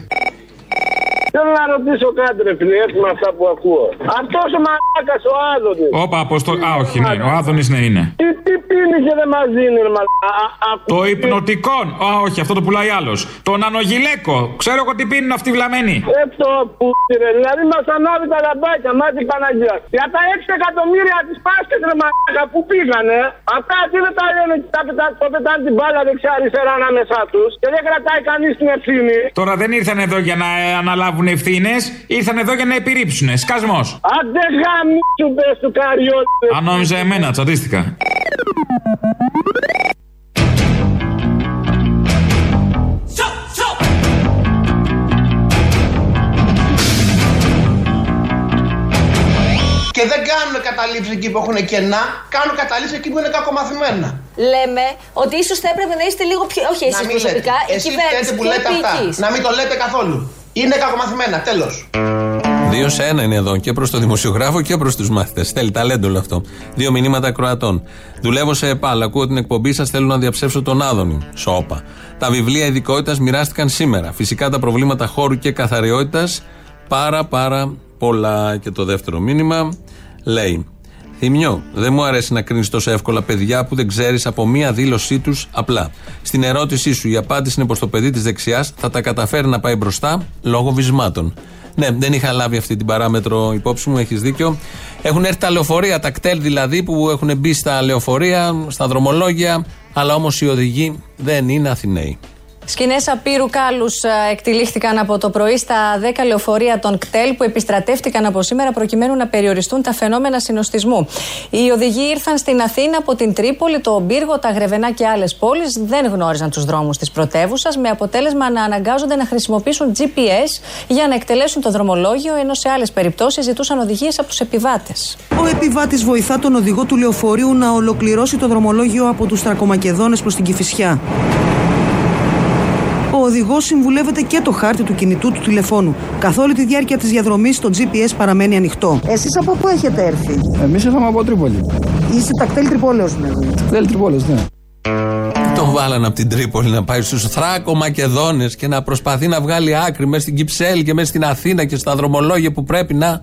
Θέλω να ρωτήσω κάτι, ρε φίλε, έτσι με αυτά που ακούω. Αυτός ο μαλάκας ο Άδωνης. Όπα, αποστο... Α, όχι, ναι, ο Άδωνης ναι είναι. Τι, τι πίνει και δεν μας δίνει, ρε μαλάκα. Α, ακού- Το υπνοτικό. Α, όχι, αυτό το πουλάει άλλος. Το νανογιλέκο. Ξέρω εγώ τι πίνουν αυτοί οι βλαμμένοι. Ε, το που ρε. Δηλαδή μας ανάβει τα λαμπάκια, μάτι Παναγίας. Για τα 6 εκατομμύρια της Πάσκετ, ρε μαλάκα, που πήγανε. Αυτά τι δεν τα λένε και τα πετά- το πετάνε την μπάλα δεξιά-αριστερά ανάμεσά τους. Και δεν κρατάει κανείς την ευθύνη. Τώρα δεν ήρθαν εδώ για να ε, αναλάβουν ευθύνες, ήρθαν εδώ για να επιρρύψουν. Σκασμός. Άντε γαμίσου πες του καριόλι. Αν νόμιζα εμένα, τσαντίστηκα. Και δεν κάνουν καταλήψεις εκεί που έχουν κενά, κάνουν καταλήψεις εκεί που είναι κακομαθημένα. Λέμε ότι ίσως θα έπρεπε να είστε λίγο πιο. Όχι εσείς μην προσωπικά, λέτε. η Εσείς κυβέρνηση. φταίτε που πιο λέτε αυτά. επίοικης. Να μην το λέτε καθόλου. Είναι κακομαθημένα, τέλος. Δύο σε ένα είναι εδώ και προς το δημοσιογράφο και προς τους μάθητε. Θέλει ταλέντο όλο αυτό. Δύο μηνύματα Κροατών. Δουλεύω σε ΕΠΑΛ. Ακούω την εκπομπή σας. Θέλω να διαψεύσω τον Άδωνη. Σόπα. Τα βιβλία ειδικότητας μοιράστηκαν σήμερα. Φυσικά τα προβλήματα χώρου και καθαριότητας πάρα πάρα πολλά. Και το δεύτερο μήνυμα λέει. Θημιό, δεν μου αρέσει να κρίνεις τόσο εύκολα παιδιά που δεν ξέρεις από μία δήλωσή τους απλά. Στην ερώτησή σου, η απάντηση είναι πως το παιδί της δεξιάς θα τα καταφέρει να πάει μπροστά λόγω βυσμάτων. Ναι, δεν είχα λάβει αυτή την παράμετρο υπόψη μου, έχεις δίκιο. Έχουν έρθει τα λεωφορεία, τα κτέλ δηλαδή, που έχουν μπει στα λεωφορεία, στα δρομολόγια, αλλά όμως οι οδηγοί δεν είναι Αθηναίοι. Σκηνές απείρου κάλους εκτελήχθηκαν από το πρωί στα 10 λεωφορεία των κτέλ που επιστρατεύτηκαν από σήμερα προκειμένου να περιοριστούν τα φαινόμενα συνοστισμού. Οι οδηγοί ήρθαν στην Αθήνα από την Τρίπολη, το Μπύργο, τα Γρεβενά και άλλες πόλεις. Δεν γνώριζαν τους δρόμους της πρωτεύουσας, με αποτέλεσμα να αναγκάζονται να χρησιμοποιήσουν GPS για να εκτελέσουν το δρομολόγιο, ενώ σε άλλες περιπτώσεις ζητούσαν οδηγίες από τους επιβάτες. Ο επιβάτης βοηθά τον οδηγό του λεωφορείου να ολοκληρώσει το δρομολόγιο από τους Τρακομακεδόνες προς την Κυφυσιά. Ο οδηγός συμβουλεύεται και το χάρτη του κινητού του τηλεφώνου. Καθ' όλη τη διάρκεια της διαδρομής το GPS παραμένει ανοιχτό. Εσείς από πού έχετε έρθει, Εμείς ήρθαμε από Τρίπολη. Είστε τακτέλ Τρυπόλεως δηλαδή. Θέλει Τρίπολης, ναι. Τον βάλανε από την Τρίπολη να πάει στους Θράκο Μακεδόνες και να προσπαθεί να βγάλει άκρη μέσα στην Κυψέλη και μέσα στην Αθήνα και στα δρομολόγια που πρέπει να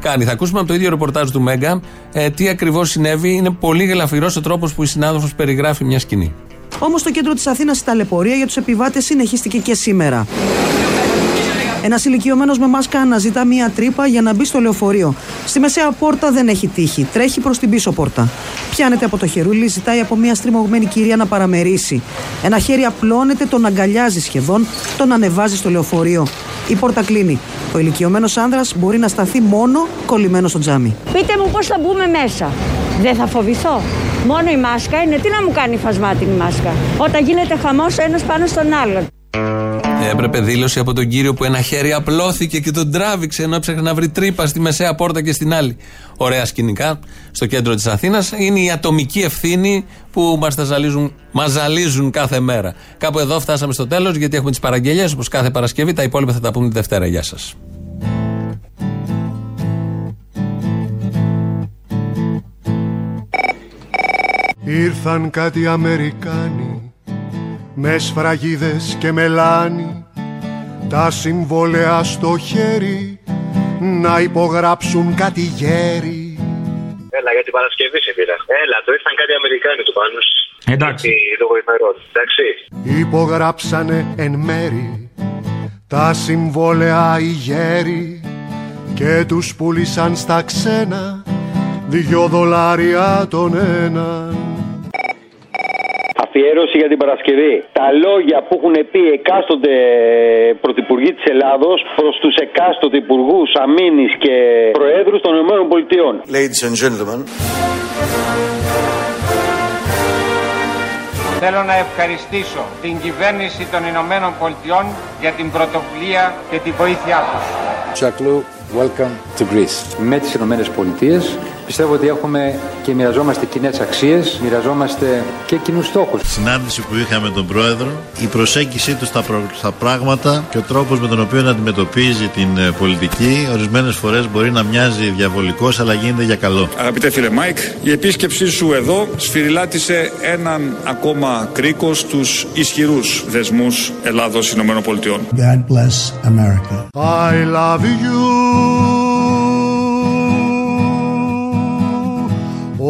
κάνει. Θα ακούσουμε από το ίδιο ρεπορτάζ του Μέγκα ε, τι ακριβώς συνέβη. Είναι πολύ γελαφυρός ο τρόπος που η συνάδελφος περιγράφει μια σκηνή. Όμως στο κέντρο της Αθήνας η ταλαιπωρία για τους επιβάτες συνεχίστηκε και σήμερα. Ένας ηλικιωμένος με μάσκα αναζητά μία τρύπα για να μπει στο λεωφορείο. Στη μεσαία πόρτα δεν έχει τύχη. Τρέχει προς την πίσω πόρτα. Πιάνεται από το χερούλι, ζητάει από μία στριμωγμένη κυρία να παραμερίσει. Ένα χέρι απλώνεται, τον αγκαλιάζει σχεδόν, τον ανεβάζει στο λεωφορείο. Η πόρτα κλείνει. Ο ηλικιωμένος άνδρας μπορεί να σταθεί μόνο κολλημένος στο τζάμι. Πείτε μου πώς θα μπούμε μέσα. Δεν θα φοβηθώ. Μόνο η μάσκα είναι. Τι να μου κάνει φασμάτινη μάσκα; Όταν γίνεται χαμός ο ένας πάνω στον άλλον. Έπρεπε δήλωση από τον κύριο που ένα χέρι απλώθηκε και τον τράβηξε ενώ έψαχνε να βρει τρύπα στη μεσαία πόρτα και στην άλλη. Ωραία σκηνικά στο κέντρο της Αθήνας. Είναι η ατομική ευθύνη που μα ζαλίζουν, μας ζαλίζουν κάθε μέρα. Κάπου εδώ φτάσαμε στο τέλος γιατί έχουμε τις παραγγελίες όπως κάθε Παρασκευή. Τα υπόλοιπα θα τα πούμε τη Δευτέρα. Γεια σας. Ήρθαν κάτι Αμερικάνοι με σφραγίδες και μελάνι τα συμβόλαια στο χέρι να υπογράψουν κάτι γέρι Έλα, για την Παρασκευή σε πήρα. Έλα, το ήρθαν κάτι Αμερικάνοι του πάνω. Εντάξει. Λόγω ημερών. Εντάξει. υπογράψανε εν μέρη τα συμβόλαια οι γέροι και τους πούλησαν στα ξένα δυο δολάρια τον έναν Αφιέρωση για την Παρασκευή. Τα λόγια που έχουν πει εκάστοτε πρωθυπουργοί της Ελλάδος προς τους εκάστοτε υπουργούς αμήνης και προέδρους των ΗΠΑ. Ladies and gentlemen, Θέλω να ευχαριστήσω την κυβέρνηση των Ηνωμένων Πολιτειών για την πρωτοβουλία και τη βοήθειά τους. Τσακλού, welcome to Greece. Με τις Ηνωμένες Πολιτείες πιστεύω ότι έχουμε και μοιραζόμαστε κοινές αξίες, μοιραζόμαστε και κοινούς στόχους. συνάντηση που είχαμε τον πρόεδρο, η προσέγγιση του στα, προ- στα πράγματα και ο τρόπος με τον οποίο αντιμετωπίζει την ε, πολιτική ορισμένες φορές μπορεί να μοιάζει διαβολικός αλλά γίνεται για καλό. Αγαπητέ φίλε Μάικ, η επίσκεψή σου εδώ σφυρηλάτησε έναν ακόμα κρίκο στους ισχυρούς δεσμούς Ελλάδος-Ηνωμένων Πολιτειών. God bless America. I love you.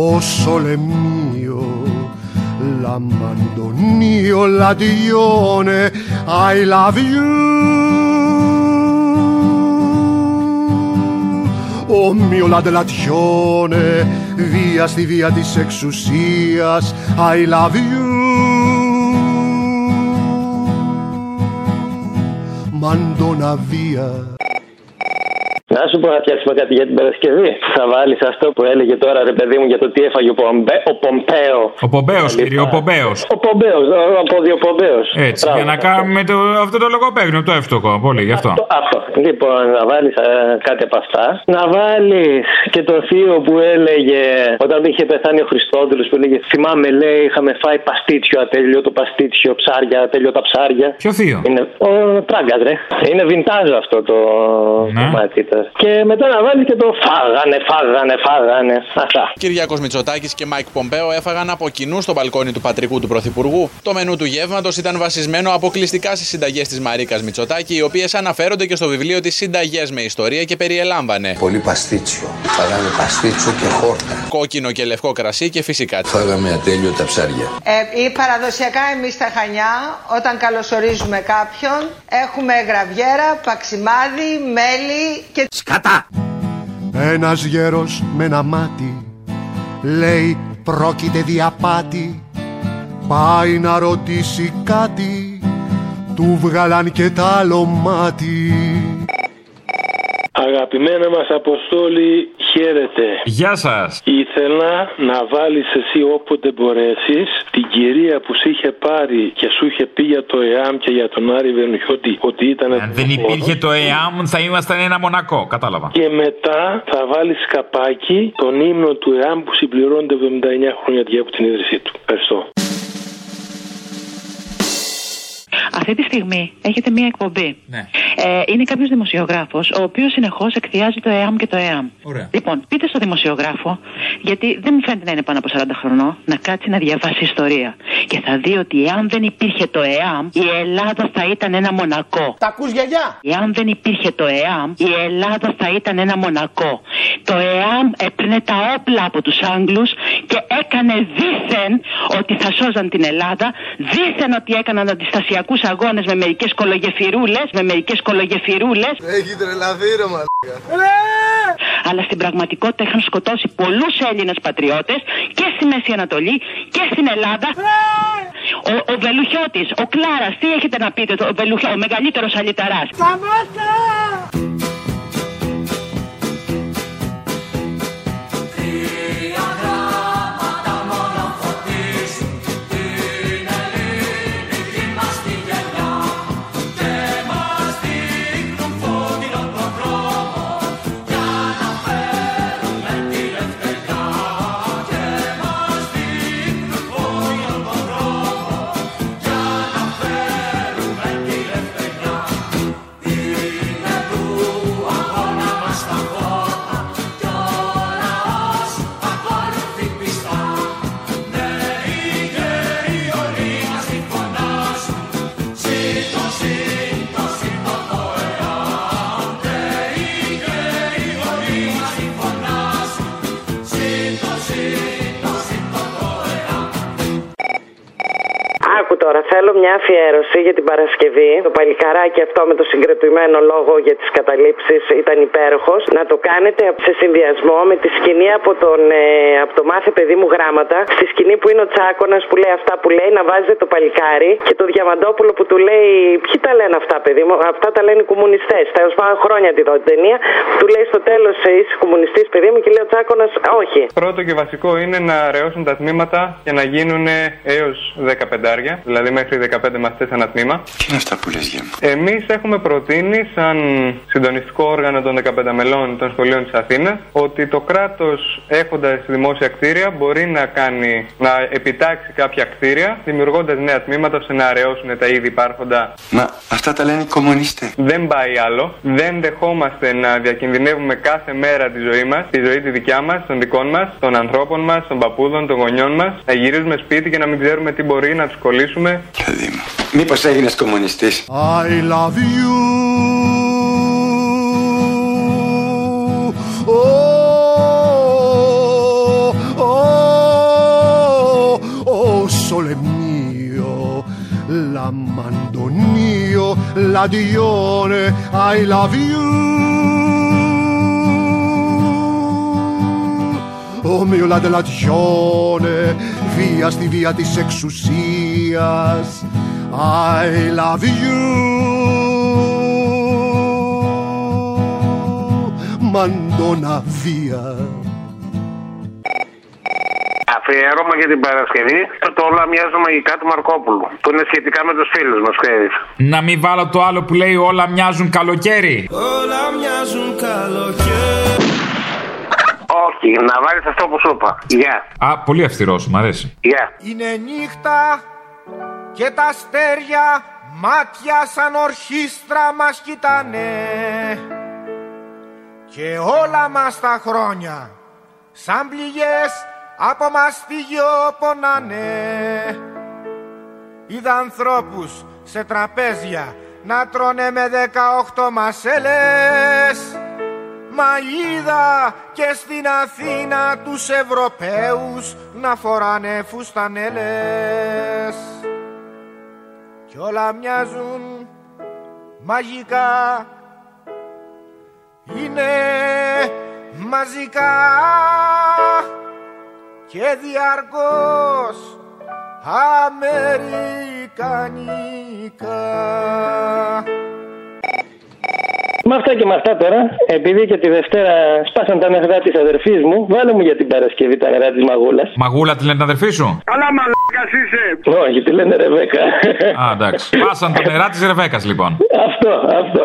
O sole mio, la mandonio, la dione, I love you. Ο μio λαντελατιone, βία στη βία της εξουσίας, I love you. Μαντονα βία. Να σου πω να φτιάξουμε κάτι για την Παρασκευή. Θα βάλεις αυτό που έλεγε τώρα ρε παιδί μου για το τι έφαγε ο, Πομπέ, ο Πομπέο. Ο Πομπέος, κύριε, ο Πομπέος. Ο Πομπέος, ο Αποδιοπομπέο. Έτσι, για να κάνουμε το, αυτό το λογοπαίγνιο, το εύστοχο. Πολύ γι' αυτό. Αυτό. Λοιπόν, να βάλεις κάτι από αυτά. Να βάλεις και το θείο που έλεγε όταν είχε πεθάνει ο Χριστόδουλος που έλεγε Θυμάμαι, λέει, είχαμε φάει παστίτσιο ατέλειο, το παστίτσιο, ψάρια, ατέλειο τα ψάρια. Ποιο θείο; Είναι ο Τράγκας, ρε. Είναι vintage αυτό το κομμάτι. Τώρα. Και μετά να βάλει και το φάγανε, φάγανε, φάγανε. Αυτά. Κυριάκος Μητσοτάκης και Μάικ Πομπέο έφαγαν από κοινού στο μπαλκόνι του πατρικού του Πρωθυπουργού. Το μενού του γεύματος ήταν βασισμένο αποκλειστικά στις συνταγές της Μαρίκας Μητσοτάκη, οι οποίες αναφέρονται και στο βιβλίο της Συνταγές με ιστορία και περιελάμβανε. Πολύ παστίτσιο. Φάγαμε παστίτσιο και χόρτα. Κόκκινο και λευκό κρασί και φυσικά. Φάγαμε ατελείωτα ψάρια. Ε, ή παραδοσιακά εμείς στα Χανιά, όταν καλωσορίζουμε κάποιον, έχουμε γραβιέρα, παξιμάδι, μέλι και... Σκατά! Ένας γέρος με ένα μάτι λέει πρόκειται διαπάτη πάει να ρωτήσει κάτι του βγάλαν και τ' άλλο μάτι Αγαπημένα μας Αποστόλη, χαίρετε. Γεια σας. Ήθελα να βάλεις εσύ όποτε μπορέσεις την κυρία που σε είχε πάρει και σου είχε πει για το ΕΑΜ και για τον Άρη Βερνιώτη ότι ήταν... Αν δεν υπήρχε το ΕΑΜ θα ήμασταν ένα μονακό. Κατάλαβα. Και μετά θα βάλεις καπάκι τον ύμνο του ΕΑΜ που συμπληρώνεται 79 χρόνια από την ίδρυσή του. Ευχαριστώ. Αυτή τη στιγμή έχετε μία εκπομπή. Ναι. Ε, είναι κάποιος δημοσιογράφος, ο οποίος συνεχώς εκθιάζει το ΕΑΜ και το ΕΑΜ. Ωραία. Λοιπόν, πείτε στο δημοσιογράφο, γιατί δεν μου φαίνεται να είναι πάνω από 40 χρονών, να κάτσει να διαβάσει ιστορία. Και θα δει ότι εάν δεν υπήρχε το ΕΑΜ, η Ελλάδα θα ήταν ένα μονακό. Τα ακούς γιαγιά; Εάν δεν υπήρχε το ΕΑΜ, η Ελλάδα θα ήταν ένα μονακό. το ΕΑΜ έπαιρνε τα όπλα από τους Άγγλους και έκανε δήθεν ότι θα σώζαν την Ελλάδα, δήθεν ότι έκαναν αντιστασιακούς αγώνες με μερικές κολογεφυρούλες, με μερικές κολογεφυρούλες. Έχει τρελαθεί ρε μαλάκα. Αλλά στην πραγματικότητα είχαν σκοτώσει πολλούς Έλληνες πατριώτες και στη Μέση Ανατολή και στην Ελλάδα. Ο, ο Βελουχιώτης, ο Κλάρας, τι έχετε να πείτε, το- ο, Βελουχιώ, ο μεγαλύτερος αλυταράς; Άκου θέλω μια αφιέρωση για την Παρασκευή. Το παλικαράκι αυτό με το συγκρατημένο λόγο για τις καταλήψεις ήταν υπέροχος. Να το κάνετε σε συνδυασμό με τη σκηνή από, τον, ε, από το μάθε παιδί μου γράμματα. Στη σκηνή που είναι ο Τσάκονα που λέει αυτά που λέει, να βάζετε το παλικάρι και το Διαμαντόπουλο που του λέει. Ποιοι τα λένε αυτά, παιδί μου, αυτά τα λένε οι κομμουνιστές. Τέλο πάντων, χρόνια τη δω την ταινία. Που του λέει στο τέλος, είσαι κομμουνιστής, παιδί μου, και λέει ο Τσάκονα, όχι. Πρώτο και βασικό είναι να αραιώσουν τα τμήματα και να γίνουν έως 15, δηλαδή μέχρι 15 μαθητέ ένα τμήμα. Τι είναι αυτά που λες γεια μου. Εμείς έχουμε προτείνει, σαν συντονιστικό όργανο των 15 μελών των σχολείων της Αθήνας, ότι το κράτος έχοντας δημόσια κτίρια μπορεί να κάνει, να επιτάξει κάποια κτίρια, δημιουργώντας νέα τμήματα ώστε να αραιώσουν τα ήδη υπάρχοντα. Μα αυτά τα λένε οι κομμουνιστές. Δεν πάει άλλο. Δεν δεχόμαστε να διακινδυνεύουμε κάθε μέρα τη ζωή μας, τη ζωή τη δικιά μας, των δικών μας, των ανθρώπων μας, των παππούδων, των γονιών μας, να γυρίζουμε σπίτι και να μην ξέρουμε τι μπορεί να τους κολλήσουμε. Μήπως έγινες κομμουνιστής. I love you. Oh, oh, oh, sole mio, la mandonio, la dione, I love you. Ο μio λαδελατιώνε, βία στη βία της εξουσίας. I love you. Μαντώνα βία. Αφιέρωμα για την Παρασκευή το όλα μοιάζουν μαγικά του Μαρκόπουλου. Που είναι σχετικά με τους φίλους μας, ξέρεις. Να μην βάλω το άλλο που λέει όλα μοιάζουν καλοκαίρι. Όλα μοιάζουν καλοκαίρι. Όχι, να βάλεις αυτό που σου είπα. Γεια. Α, πολύ αυστηρός σου, μ' αρέσει. Γεια. Είναι νύχτα και τα αστέρια μάτια σαν ορχήστρα μας κοιτάνε και όλα μας τα χρόνια σαν πληγές από μαστίγιο πονάνε Είδα ανθρώπους σε τραπέζια να τρώνε με 18 μασέλες Μα είδα και στην Αθήνα τους Ευρωπαίους να φοράνε φουστανέλες. Κι όλα μοιάζουν μαγικά. Είναι μαζικά. Και διαρκώς αμερικανικά Με αυτά και με αυτά τώρα, επειδή και τη Δευτέρα σπάσαν τα νερά της αδερφής μου, βάλε μου για την Παρασκευή τα νερά της Μαγούλας. Μαγούλα τη λένε την αδερφή σου; Αλλά μαλάκας είσαι! Όχι, τη λένε Ρεβέκα. Α, εντάξει. Πάσαν τα νερά της Ρεβέκας, λοιπόν. αυτό, αυτό.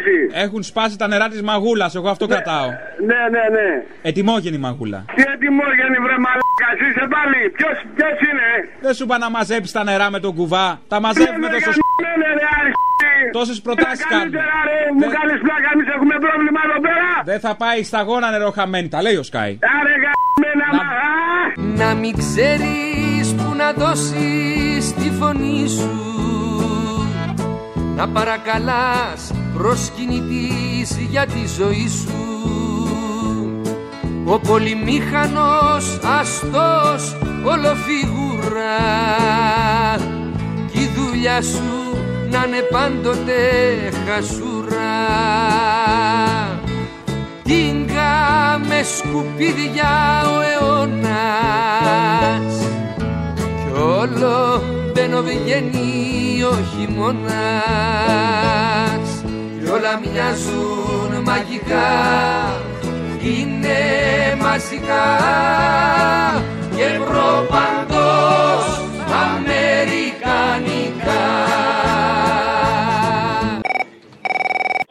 απάντηση. Έχουν σπάσει τα νερά της μαγούλας, εγώ αυτό κρατάω. Ναι, ναι, ναι. Ετοιμόγενη μαγούλα. Τι ετοιμόγενη βρε μαλάκα, είσαι πάλι. Ποιος, ποιος είναι; Δεν σου είπα να μαζέψεις τα νερά με τον κουβά. Τα μαζεύουμε Ναι, τόσο. ναι, ναι, ρε, αριστερή. Τόσες προτάσεις κάνουμε. Καλύτερα ρε, μου κάνεις πλάκα, εμείς έχουμε πρόβλημα εδώ πέρα. Δεν θα πάει σταγόνα νερό χαμένη, τα λέει ο Σκάι. Άρε γαμμένα μαγά. Να μην ξέρεις που να δώσεις τη φωνή σου Να παρακαλάς προσκυνητής για τη ζωή σου. Ο πολυμήχανος αστός ολοφιγούρα. Κι η δουλειά σου να είναι πάντοτε χασούρα. Τίγκα με σκουπίδια ο αιώνας. Κι όλο μπαίνω βγαίνει ο χειμώνας Κι όλα μοιάζουν μαγικά Είναι μαζικά Και προπαντός αμερικανικά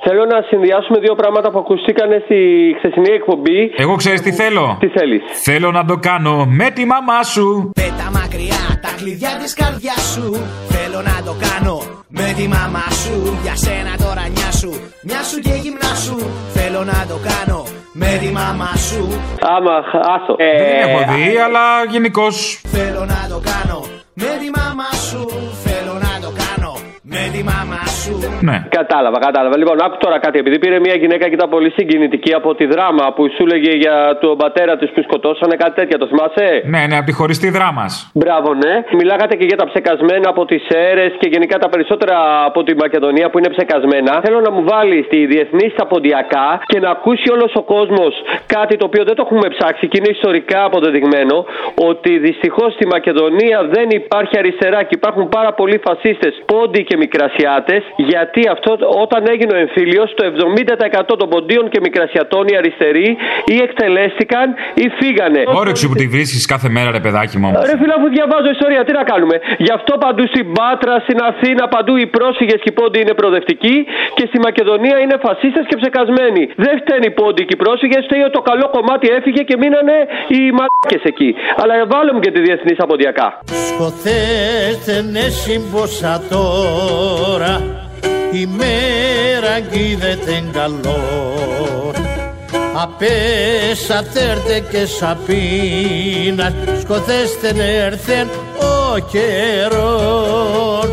Θέλω να συνδυάσουμε δύο πράγματα που ακούστηκαν στη χθεσινή εκπομπή. Εγώ ξέρεις τι θέλω. Τι θέλεις; Θέλω να το κάνω με τη μαμά σου. Πέτα μακριά τα κλειδιά της καρδιάς σου Θέλω να το κάνω με τη μαμά σου Για σένα τώρα νιά σου, μια σου και γυμνά σου Θέλω να το κάνω. Με τη μαμά σου. Άμα, άστο. Δεν την έχω δει, αλλά γενικώς. Θέλω να το κάνω. Με τη μαμά σου Θέλω να το κάνω. Με τη μαμά σου Ναι. Κατάλαβα, κατάλαβα. Λοιπόν, άκου τώρα κάτι. Επειδή πήρε μια γυναίκα και ήταν πολύ συγκινητική από τη δράμα που σου έλεγε για τον πατέρα της που σκοτώσανε, κάτι τέτοια, το θυμάσαι; Ναι, ναι, από τη χωριστή δράμα. Μπράβο, ναι. Μιλάγατε και για τα ψεκασμένα από τις αίρες και γενικά τα περισσότερα από τη Μακεδονία που είναι ψεκασμένα. Θέλω να μου βάλεις τη διεθνή στα ποντιακά και να ακούσει όλος ο κόσμος κάτι το οποίο δεν το έχουμε ψάξει και είναι ιστορικά αποδεδειγμένο ότι δυστυχώς στη Μακεδονία δεν υπάρχει αριστερά και υπάρχουν πάρα πολλοί φασίστες, πόντι και μικρασιάτε. Γιατί αυτό όταν έγινε ο εμφύλιος, το 70% των ποντίων και μικρασιατών οι αριστεροί ή εκτελέστηκαν ή φύγανε. Όρεξη που τη βρίσκεις κάθε μέρα, ρε παιδάκι μου. Ρε φίλε, αφού διαβάζω ιστορία, τι να κάνουμε; Γι' αυτό παντού στην Πάτρα, στην Αθήνα, παντού οι πρόσφυγες και οι πόντοι είναι προοδευτικοί και στη Μακεδονία είναι φασίστες και ψεκασμένοι. Δεν φταίνει οι πόντοι και οι πρόσφυγες, φταίει ότι το καλό κομμάτι έφυγε και μείνανε οι μαλάκες εκεί. Αλλά βάλε μου και τη διεθνή αποδιακά. Σκοθέστε ναι σύμποσσα τώρα. Η μέρα γκίδεται καλό Απέσα τέρτε και σαπίνας. Σκοθέστε έρθεν ο καιρόν.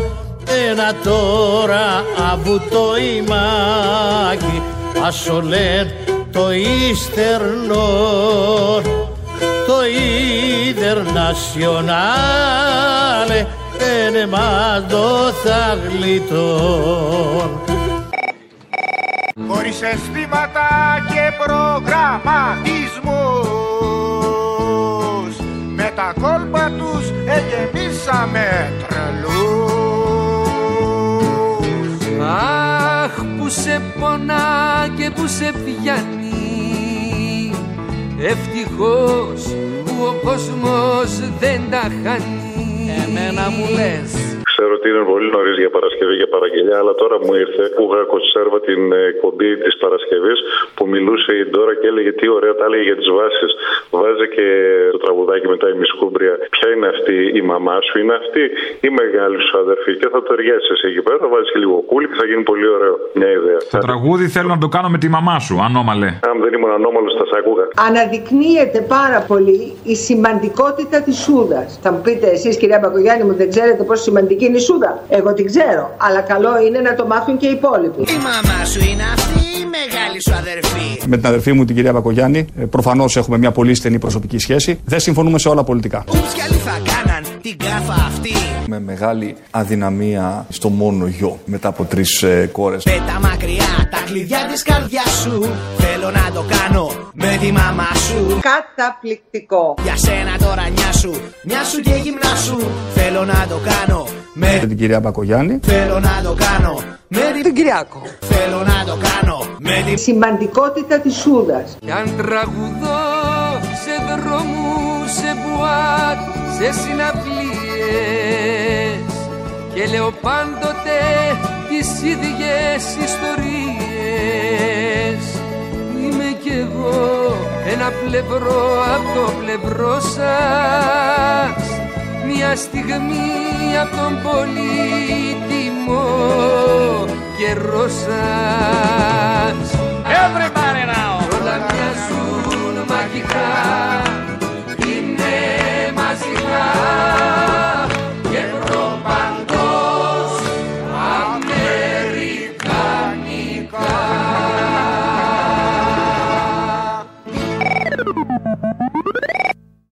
Ένα τώρα από το ημάκι ασολέν το ίστερνο το Ιντερνασιονάλε είναι μάντο θα γλιτών Χωρίς αισθήματα και προγραμματισμούς Με τα κόλπα τους εγεμίσαμε τρελούς. Αχ που σε πονά και που σε πιάνει Ευτυχώς που ο κόσμος δεν τα χάνει Εμένα μου λες Ξέρω ότι είναι πολύ νωρίς για Παρασκευή για παραγγελιά, αλλά τώρα μου ήρθε που είχα κονσέρβα την εκπομπή της Παρασκευής που μιλούσε η Ντόρα και έλεγε τι ωραία τα έλεγε για τις βάσεις. Βάζει και το τραγουδάκι μετά η Μισκούμπρια. Ποια είναι αυτή η μαμά σου, είναι αυτή η μεγάλη σου αδερφή. Και θα το ταιριάσεις εσύ εκεί πέρα, θα βάζεις και λίγο κούλι και θα γίνει πολύ ωραίο. Μια ιδέα. Το τραγούδι θέλω να το κάνω με τη μαμά σου, ανώμαλε. Αν δεν ήμουν ανώμαλος, θα σε ακούγα. Αναδεικνύεται πάρα πολύ η σημαντικότητα της Σούδας. Θα μου πείτε εσείς, κυρία Μπακογιάννη, μου δεν ξέρετε πόσο σημαντική είναι η Σούδα. Εγώ την ξέρω. Αλλά καλό είναι να το μάθουν και οι υπόλοιποι. Η μαμά σου είναι αυτή η μεγάλη σου αδερφή Με την αδερφή μου την κυρία Μπακογιάννη, προφανώς έχουμε μια πολύ στενή προσωπική σχέση. Δεν συμφωνούμε σε όλα πολιτικά. Ούψ κι άλλοι θα κάναν την κάφα αυτή. Με μεγάλη αδυναμία στο μόνο γιο μετά από τρεις ε, κόρες. Πέτα μακριά τα κλειδιά της καρδιάς σου Θέλω να το κάνω με τη μαμά σου Καταπληκτικό. Για σένα τώρα νιά σου, μια σου και γυμνά σου Θέλω να το κάνω με Με την κυρία Μπακογιάννη. Θέλω να το κάνω με την Κυριάκο Θέλω να το κάνω με τη Σημαντικότητα της Σούδας. Κι αν τραγουδώ σε δρόμους, σε μπουάτ, σε συναυλίες Και λέω πάντοτε τις ίδιες ιστορίες είμαι κι εγώ ένα πλευρό από το πλευρό σας. μια στιγμή από τον πολύτιμο καιρό σας Everybody now! Όλα μοιάζουν μαγικά